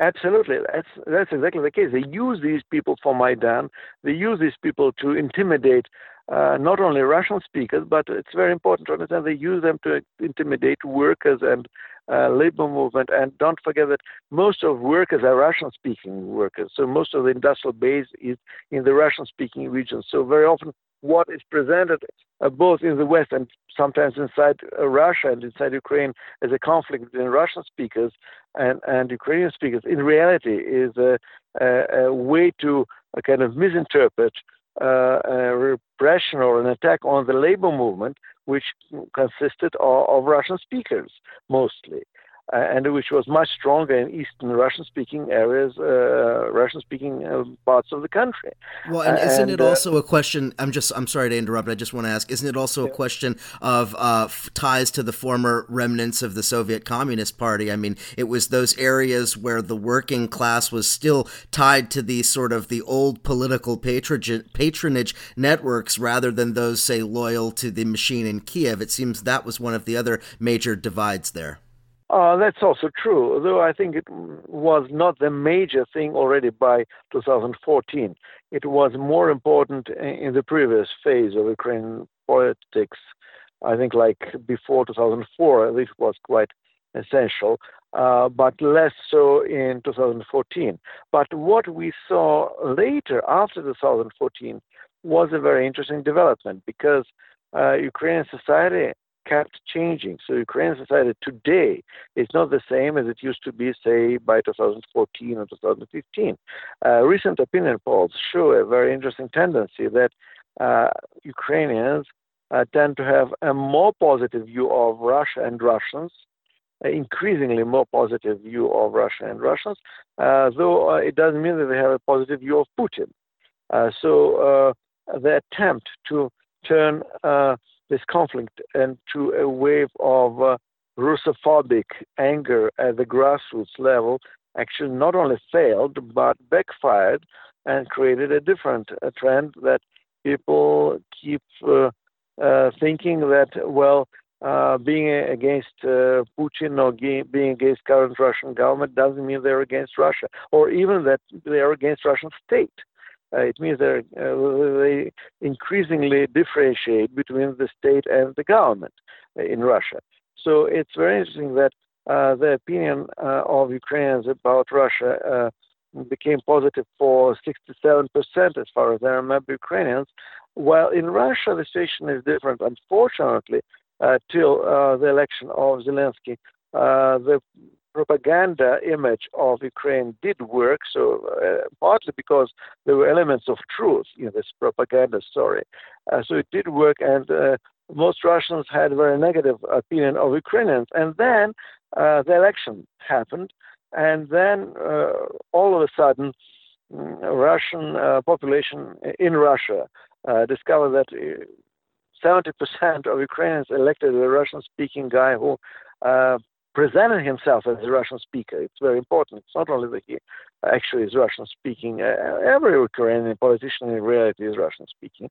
Absolutely, that's that's exactly the case. They use these people for Maidan. They use these people to intimidate uh, not only Russian speakers, but it's very important to understand they use them to intimidate workers and uh, labor movement. And don't forget that most of workers are Russian-speaking workers. So most of the industrial base is in the Russian-speaking regions. So very often what is presented uh, both in the West and sometimes inside uh, Russia and inside Ukraine as a conflict between Russian speakers and, and Ukrainian speakers in reality is a, a, a way to uh, kind of misinterpret uh, a repression or an attack on the labor movement, which consisted of, of Russian speakers mostly and which was much stronger in eastern Russian-speaking areas, uh, Russian-speaking uh, parts of the country. Well, and isn't and, it uh, also a question? I'm just, I'm sorry to interrupt. I just want to ask: Isn't it also a question of uh, f- ties to the former remnants of the Soviet Communist Party? I mean, it was those areas where the working class was still tied to the sort of the old political patronage, patronage networks, rather than those, say, loyal to the machine in Kiev. It seems that was one of the other major divides there. Uh, that's also true, though I think it was not the major thing already by 2014. It was more important in the previous phase of Ukrainian politics. I think, like before 2004, this was quite essential, uh, but less so in 2014. But what we saw later, after 2014, was a very interesting development because uh, Ukrainian society kept changing. So Ukrainian society today is not the same as it used to be, say, by 2014 or 2015. Uh, recent opinion polls show a very interesting tendency that uh, Ukrainians uh, tend to have a more positive view of Russia and Russians, increasingly more positive view of Russia and Russians, uh, though uh, it doesn't mean that they have a positive view of Putin. Uh, so the attempt to turn this conflict into a wave of uh, Russophobic anger at the grassroots level actually not only failed but backfired and created a different uh, trend that people keep uh, uh, thinking that well uh, being against uh, Putin or being against current Russian government doesn't mean they're against Russia, or even that they are against Russian state. Uh, it means uh, they increasingly differentiate between the state and the government in Russia. So it's very interesting that uh, the opinion uh, of Ukrainians about Russia uh, became positive for 67% as far as I remember Ukrainians, while in Russia the situation is different. Unfortunately, uh, till the election of Zelensky, the propaganda image of Ukraine did work, so uh, partly because there were elements of truth in this propaganda story. Uh, so it did work, and uh, most Russians had a very negative opinion of Ukrainians. And then uh, the election happened, and then uh, all of a sudden, mm, Russian uh, population in Russia discovered that 70% of Ukrainians elected a Russian-speaking guy who presented himself as a Russian speaker. It's very important. It's not only that he actually is Russian speaking. Uh, every Ukrainian politician in reality is Russian speaking.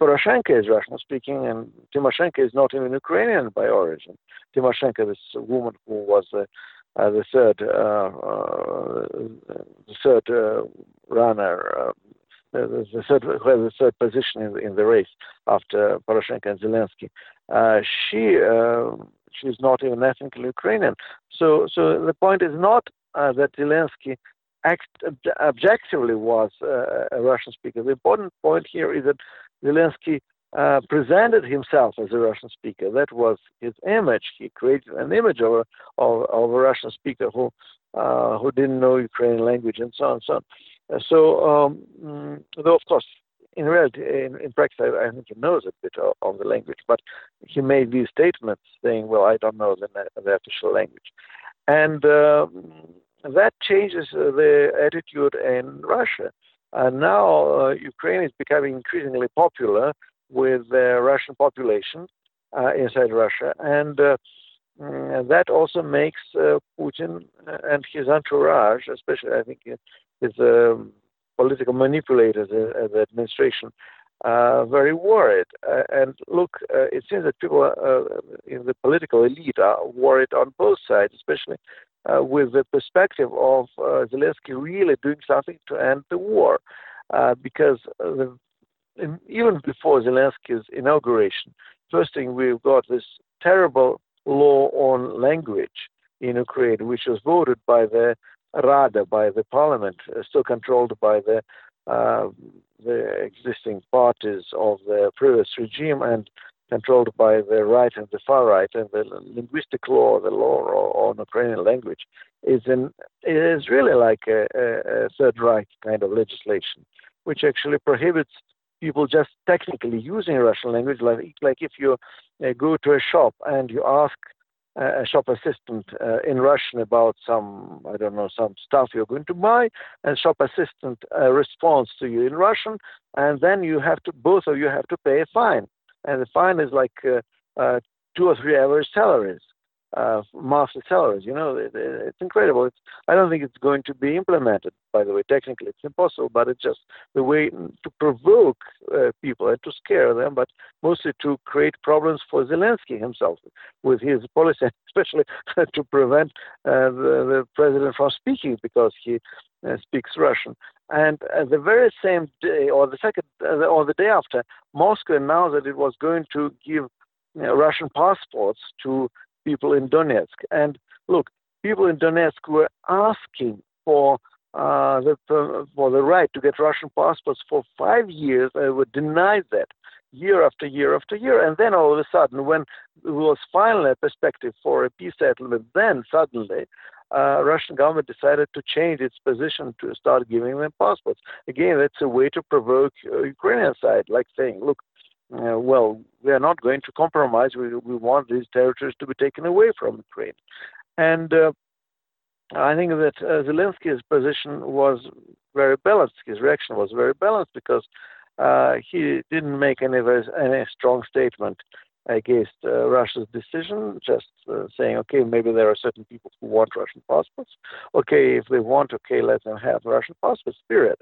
Poroshenko is Russian speaking, and Tymoshenko is not even Ukrainian by origin. Tymoshenko, this woman who was uh, uh, the third, uh, uh, the third uh, runner. The, the third, who has the third position in in the race after Poroshenko and Zelensky. She she's not even ethnically Ukrainian. So, so the point is not uh, that Zelensky act, ob- objectively was uh, a Russian speaker. The important point here is that Zelensky uh, presented himself as a Russian speaker. That was his image. He created an image of a, of, of a Russian speaker who uh, who didn't know Ukrainian language and so on and so on. Uh, so, um, mm, though of course in reality, in, in practice, I, I, think he knows a bit of, of, the language, but he made these statements saying, "Well, I don't know the, the official language," and uh, that changes the attitude in Russia. And now uh, Ukraine is becoming increasingly popular with the Russian population uh, inside Russia, and uh, mm, that also makes uh, Putin and his entourage, especially I think his um, political manipulators uh, the administration uh, very worried. Uh, and look, uh, it seems that people uh, in the political elite are worried on both sides, especially uh, with the perspective of Zelensky really doing something to end the war. because the, even before Zelensky's inauguration, first thing we've got this terrible law on language in Ukraine, which was voted by the Rada by the parliament, uh, still controlled by the uh, the existing parties of the previous regime and controlled by the right and the far right, and the linguistic law, the law on Ukrainian language, is in is really like a, a, Third Reich kind of legislation, which actually prohibits people just technically using Russian language. Like like if you uh, go to a shop and you ask a shop assistant uh, in Russian about some, I don't know, some stuff you're going to buy, and shop assistant uh, responds to you in Russian, and then you have to, both of you have to pay a fine, and the fine is like uh, uh two or three average salaries uh, master salaries. You know, it, it's incredible. It's, I don't think it's going to be implemented. By the way, technically it's impossible, but it's just the way to provoke uh, people and to scare them, but mostly to create problems for Zelensky himself with his policy, especially to prevent uh, the, the, president from speaking because he uh, speaks Russian. And uh, the very same day, or the second, uh, or the day after, Moscow announced that it was going to give you know, Russian passports to people in Donetsk. And look, people in Donetsk were asking for uh, the, for the right to get Russian passports for five years. They were denied that year after year after year. And then all of a sudden, when there was finally a perspective for a peace settlement, then suddenly uh, Russian government decided to change its position to start giving them passports. Again, that's a way to provoke uh, Ukrainian side, like saying, look, uh, well, we are not going to compromise. We, we want these territories to be taken away from Ukraine. And uh, I think that uh, Zelensky's position was very balanced. His reaction was very balanced because uh, he didn't make any, any strong statement against uh, Russia's decision, just uh, saying, okay, maybe there are certain people who want Russian passports. Okay, if they want, okay, let them have Russian passports, period.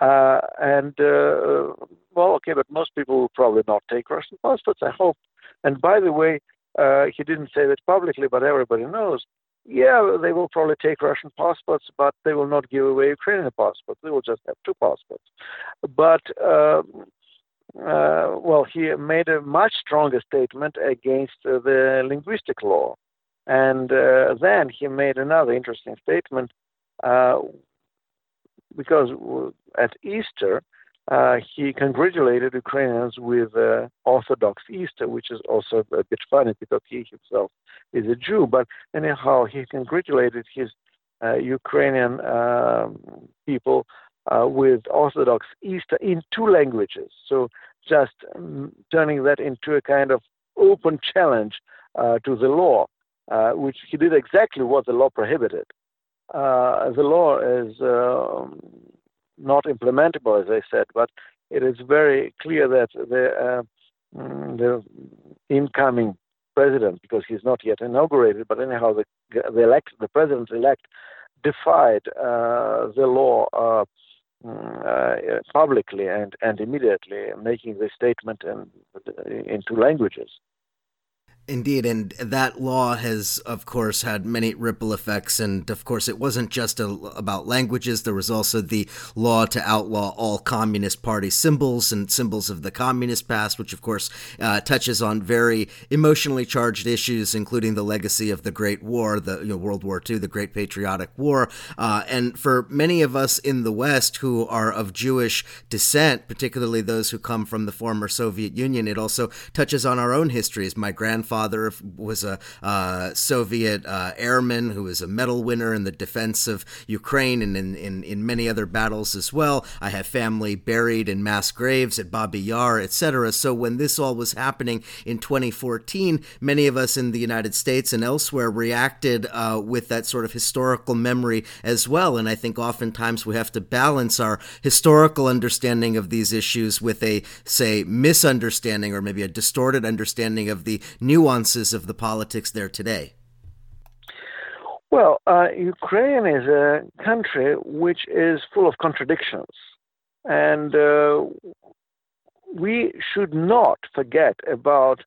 Uh, and, uh, well, okay, but most people will probably not take Russian passports, I hope. And by the way, uh, he didn't say that publicly, but everybody knows. Yeah, they will probably take Russian passports, but they will not give away Ukrainian passports. They will just have two passports. But uh, well, he made a much stronger statement against uh, the linguistic law. And uh, then he made another interesting statement uh, because at Easter, uh, he congratulated Ukrainians with uh, Orthodox Easter, which is also a bit funny because he himself is a Jew. But anyhow, he congratulated his Ukrainian um, people uh, with Orthodox Easter in two languages. So just um, turning that into a kind of open challenge uh, to the law, uh, which he did exactly what the law prohibited. Uh, the law is um, not implementable, as I said, but it is very clear that the, uh, mm, the incoming president, because he's not yet inaugurated, but anyhow, the the elect the president elect defied uh, the law uh, uh, publicly and and immediately, making the statement in in two languages. Indeed, and that law has, of course, had many ripple effects. And of course, it wasn't just a, about languages. There was also the law to outlaw all Communist Party symbols and symbols of the Communist past, which, of course, uh, touches on very emotionally charged issues, including the legacy of the Great War, the you know, World War II, the Great Patriotic War. Uh, and for many of us in the West who are of Jewish descent, particularly those who come from the former Soviet Union, it also touches on our own histories. My grandfather father was a uh, Soviet uh, airman who was a medal winner in the defense of Ukraine and in, in, in, many other battles as well. I have family buried in mass graves at Babi Yar, etc. So when this all was happening in 2014, many of us in the United States and elsewhere reacted uh, with that sort of historical memory as well. And I think oftentimes we have to balance our historical understanding of these issues with a, say, misunderstanding or maybe a distorted understanding of the new nuances of the politics there today? Well, uh, Ukraine is a country which is full of contradictions. And uh, we should not forget about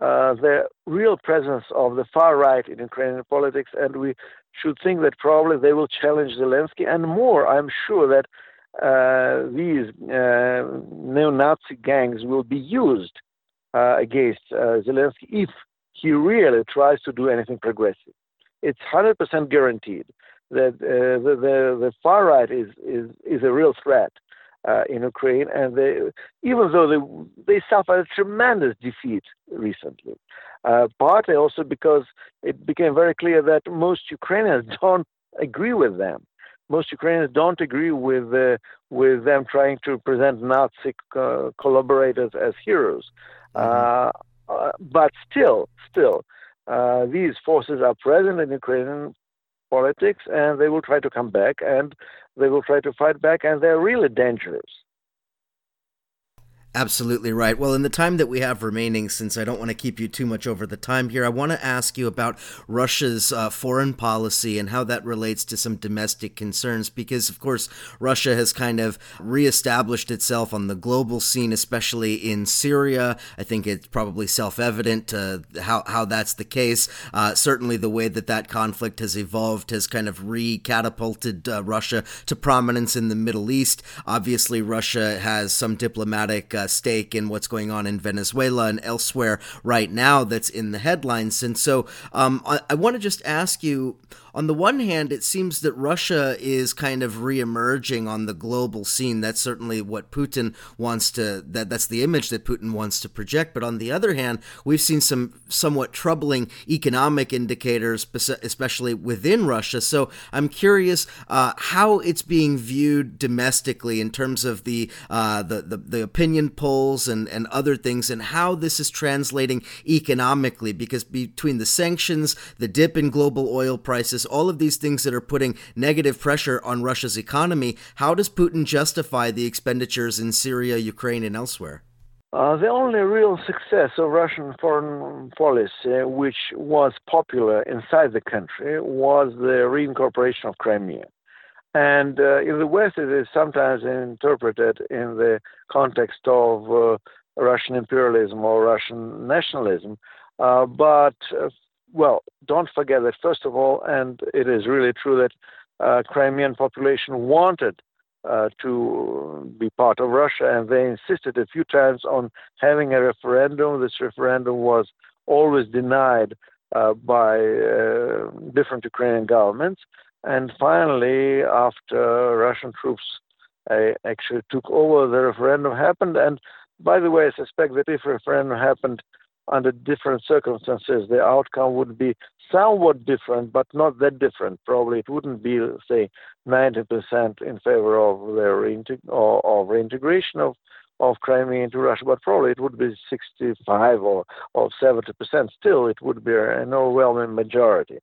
uh, the real presence of the far right in Ukrainian politics, and we should think that probably they will challenge Zelensky. And more, I'm sure that uh, these uh, neo Nazi gangs will be used uh, against uh, Zelensky if he really tries to do anything progressive. It's 100% guaranteed that uh, the, the, the far right is, is, is a real threat uh, in Ukraine, and they, even though they, they suffered a tremendous defeat recently, uh, partly also because it became very clear that most Ukrainians don't agree with them. Most Ukrainians don't agree with uh, with them trying to present Nazi co- collaborators as heroes. Mm-hmm. Uh, uh, but still, still, uh, these forces are present in Ukrainian politics, and they will try to come back, and they will try to fight back, and they're really dangerous. Absolutely right. Well, in the time that we have remaining, since I don't want to keep you too much over the time here, I want to ask you about Russia's uh, foreign policy and how that relates to some domestic concerns. Because, of course, Russia has kind of reestablished itself on the global scene, especially in Syria. I think it's probably self evident uh, how, how that's the case. Uh, certainly, the way that that conflict has evolved has kind of re catapulted uh, Russia to prominence in the Middle East. Obviously, Russia has some diplomatic uh, stake in what's going on in Venezuela and elsewhere right now that's in the headlines. And so um, I, I want to just ask you on the one hand, it seems that Russia is kind of reemerging on the global scene. That's certainly what Putin wants to. That that's the image that Putin wants to project. But on the other hand, we've seen some somewhat troubling economic indicators, especially within Russia. So I'm curious uh, how it's being viewed domestically in terms of the, uh, the, the the opinion polls and and other things, and how this is translating economically. Because between the sanctions, the dip in global oil prices all of these things that are putting negative pressure on Russia's economy. How does Putin justify the expenditures in Syria, Ukraine, and elsewhere? Uh, the only real success of Russian foreign policy, which was popular inside the country, was the reincorporation of Crimea. And uh, in the West, it is sometimes interpreted in the context of uh, Russian imperialism or Russian nationalism. Uh, but uh, well, don't forget that first of all, and it is really true that uh, Crimean population wanted uh, to be part of Russia, and they insisted a few times on having a referendum. This referendum was always denied by different Ukrainian governments, and finally, after Russian troops uh, actually took over, the referendum happened. And by the way, I suspect that if referendum happened under different circumstances, the outcome would be somewhat different, but not that different. Probably it wouldn't be, say, 90% in favor of the or, of reintegration of, of Crimea into Russia, but probably it would be 65 or, or 70%. Still, it would be an overwhelming majority.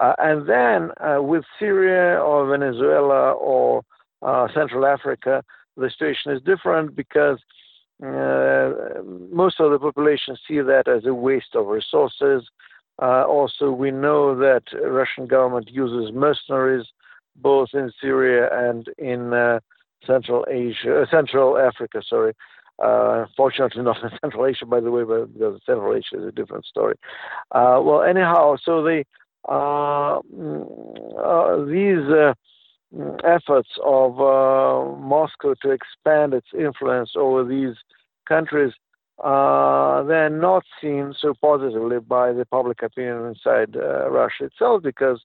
Uh, and then uh, with Syria or Venezuela or uh, Central Africa, the situation is different because uh, most of the population see that as a waste of resources. Uh, also, we know that Russian government uses mercenaries both in Syria and in uh, Central Asia, uh, Central Africa. Sorry, uh, fortunately not in Central Asia, by the way, but because Central Asia is a different story. Uh, well, anyhow, so the uh, mm, these efforts of Moscow to expand its influence over these countries uh, they're not seen so positively by the public opinion inside uh, Russia itself because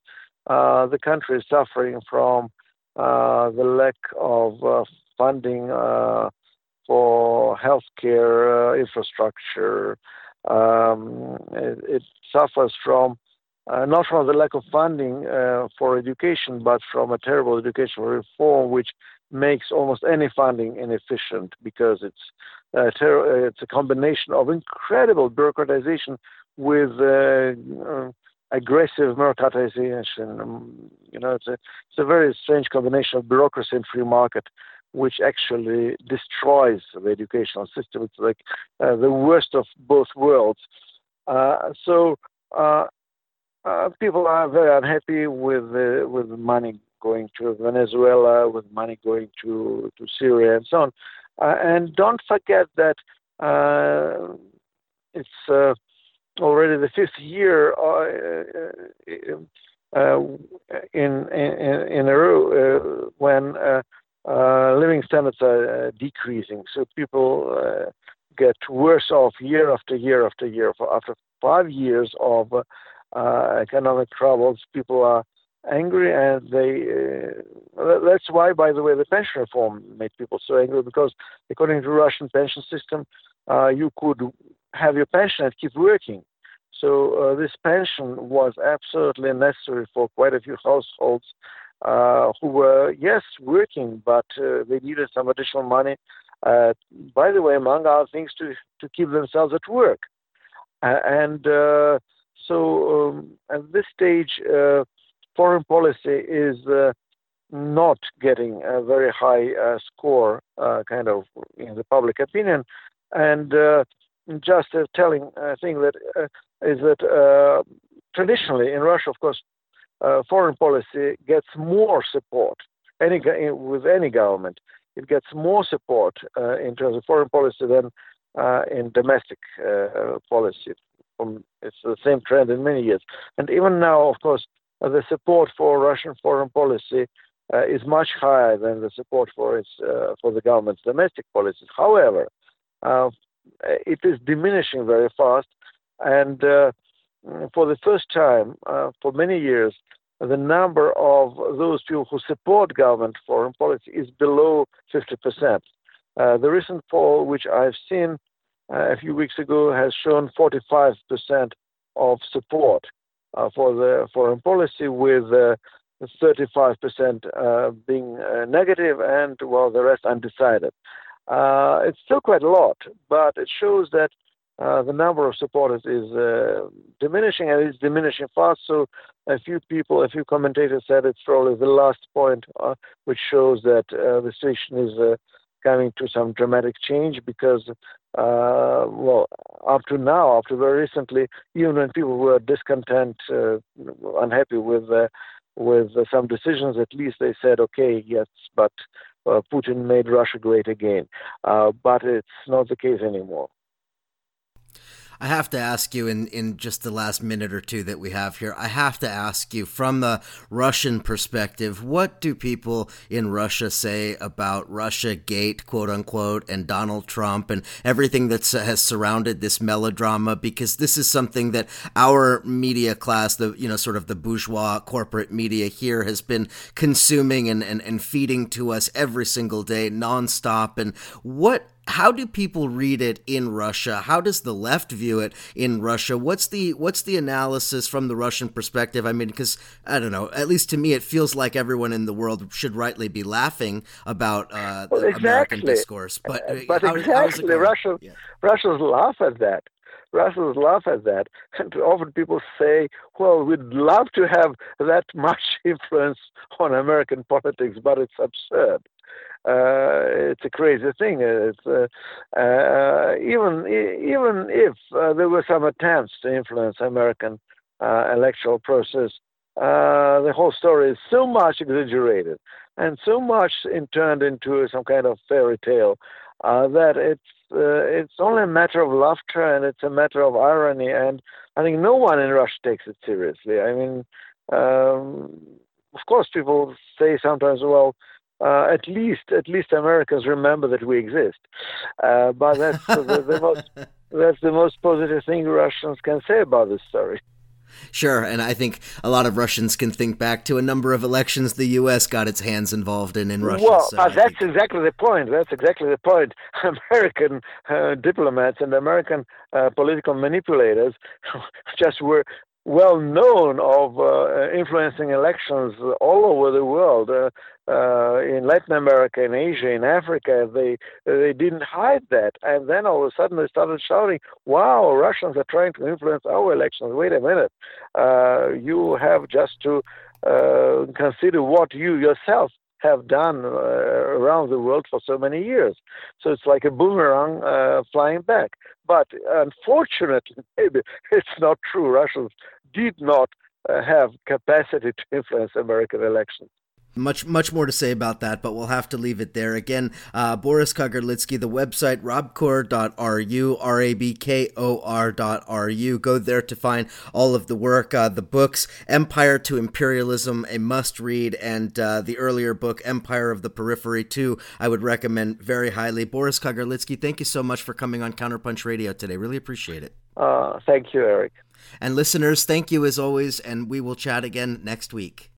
uh, the country is suffering from uh, the lack of uh, funding uh, for healthcare infrastructure. Um, it, it, suffers from not from the lack of funding for education, but from a terrible educational reform, which makes almost any funding inefficient because it's uh, ter- it's a combination of incredible bureaucratization with uh, uh, aggressive mercantilization. Um, you know, it's a it's a very strange combination of bureaucracy and free market, which actually destroys the educational system. It's like uh, the worst of both worlds. Uh, so uh, people are very unhappy with with money going to Venezuela, with money going to to Syria, and so on. Uh, and don't forget that uh, it's uh, already the fifth year uh, uh, uh, in, in, in a row when living standards are decreasing. So people get worse off year after year after year. For after five years of uh, economic troubles, people are angry, and they. Uh, that's why, by the way, the pension reform made people so angry because, according to Russian pension system, uh, you could have your pension and keep working. So uh, this pension was absolutely necessary for quite a few households uh, who were, yes, working, but uh, they needed some additional money. Uh, by the way, among other things, to to keep themselves at work, and so um, at this stage foreign policy is uh, not getting a very high uh, score, uh, kind of in the public opinion, and uh, just a telling uh, thing that uh, is that traditionally in Russia, of course, foreign policy gets more support. Any with any government, it gets more support in terms of foreign policy than in domestic policy. It's the same trend in many years, and even now, of course, uh, the support for Russian foreign policy uh, is much higher than the support for its uh, for the government's domestic policies. However, it is diminishing very fast, and for the first time for many years, the number of those people who support government foreign policy is below 50%. Uh, the recent poll, which I've seen uh, a few weeks ago, has shown 45% of support uh, for the foreign policy, with 35% uh, uh, being negative and, well, the rest undecided. It's still quite a lot, but it shows that uh, the number of supporters is uh, diminishing and it's diminishing fast. So a few people, a few commentators said it's probably the last point, uh, which shows that the situation is coming to some dramatic change because uh, well, up to now, up to very recently, even when people were discontent, uh, unhappy with uh, with some decisions, at least they said, okay, yes, but uh, Putin made Russia great again. Uh, but it's not the case anymore. I have to ask you in, in just the last minute or two that we have here, I have to ask you from the Russian perspective, what do people in Russia say about Russia Gate, quote unquote, and Donald Trump and everything that has surrounded this melodrama? Because this is something that our media class, the you know, sort of the bourgeois corporate media here has been consuming and, and, and feeding to us every single day, nonstop. And what how do people read it in Russia? How does the left view it in Russia? What's the what's the analysis from the Russian perspective? I mean, because I don't know. At least to me, it feels like everyone in the world should rightly be laughing about uh, well, exactly. American discourse. But, uh, but how, exactly, Russians yeah. Russians laugh at that. Russians laugh at that. And often people say, well, we'd love to have that much influence on American politics, but it's absurd. Uh, it's a crazy thing. It's uh, uh, even even if uh, there were some attempts to influence American uh, electoral process, uh, the whole story is so much exaggerated and so much in, turned into some kind of fairy tale that it's it's only a matter of laughter and it's a matter of irony. And I think no one in Russia takes it seriously. I mean. Um, of course, people say sometimes, well, uh, at least at least Americans remember that we exist. Uh, but that's the, the most that's the most positive thing Russians can say about this story. Sure, and I think a lot of Russians can think back to a number of elections the U.S. got its hands involved in in Russia. Well, so uh, that's think... exactly the point. That's exactly the point. American uh, diplomats and American uh, political manipulators just were well known of uh, influencing elections all over the world. Uh, uh, in Latin America, in Asia, in Africa, they they didn't hide that, and then all of a sudden they started shouting, "Wow, Russians are trying to influence our elections! Wait a minute, uh, you have just to uh, consider what you yourself have done uh, around the world for so many years. So it's like a boomerang uh, flying back. But unfortunately, maybe it's not true. Russians did not uh, have capacity to influence American elections. Much, much more to say about that, but we'll have to leave it there. Again, uh, Boris Kagarlitsky, the website, rabkor.ru, R-A-B-K-O-R.ru. Go there to find all of the work, uh, the books, Empire to Imperialism, a must-read, and uh, the earlier book, Empire of the Periphery, too, I would recommend very highly. Boris Kagarlitsky, thank you so much for coming on Counterpunch Radio today. Really appreciate it. Uh, thank you, Eric. And listeners, thank you as always, and we will chat again next week.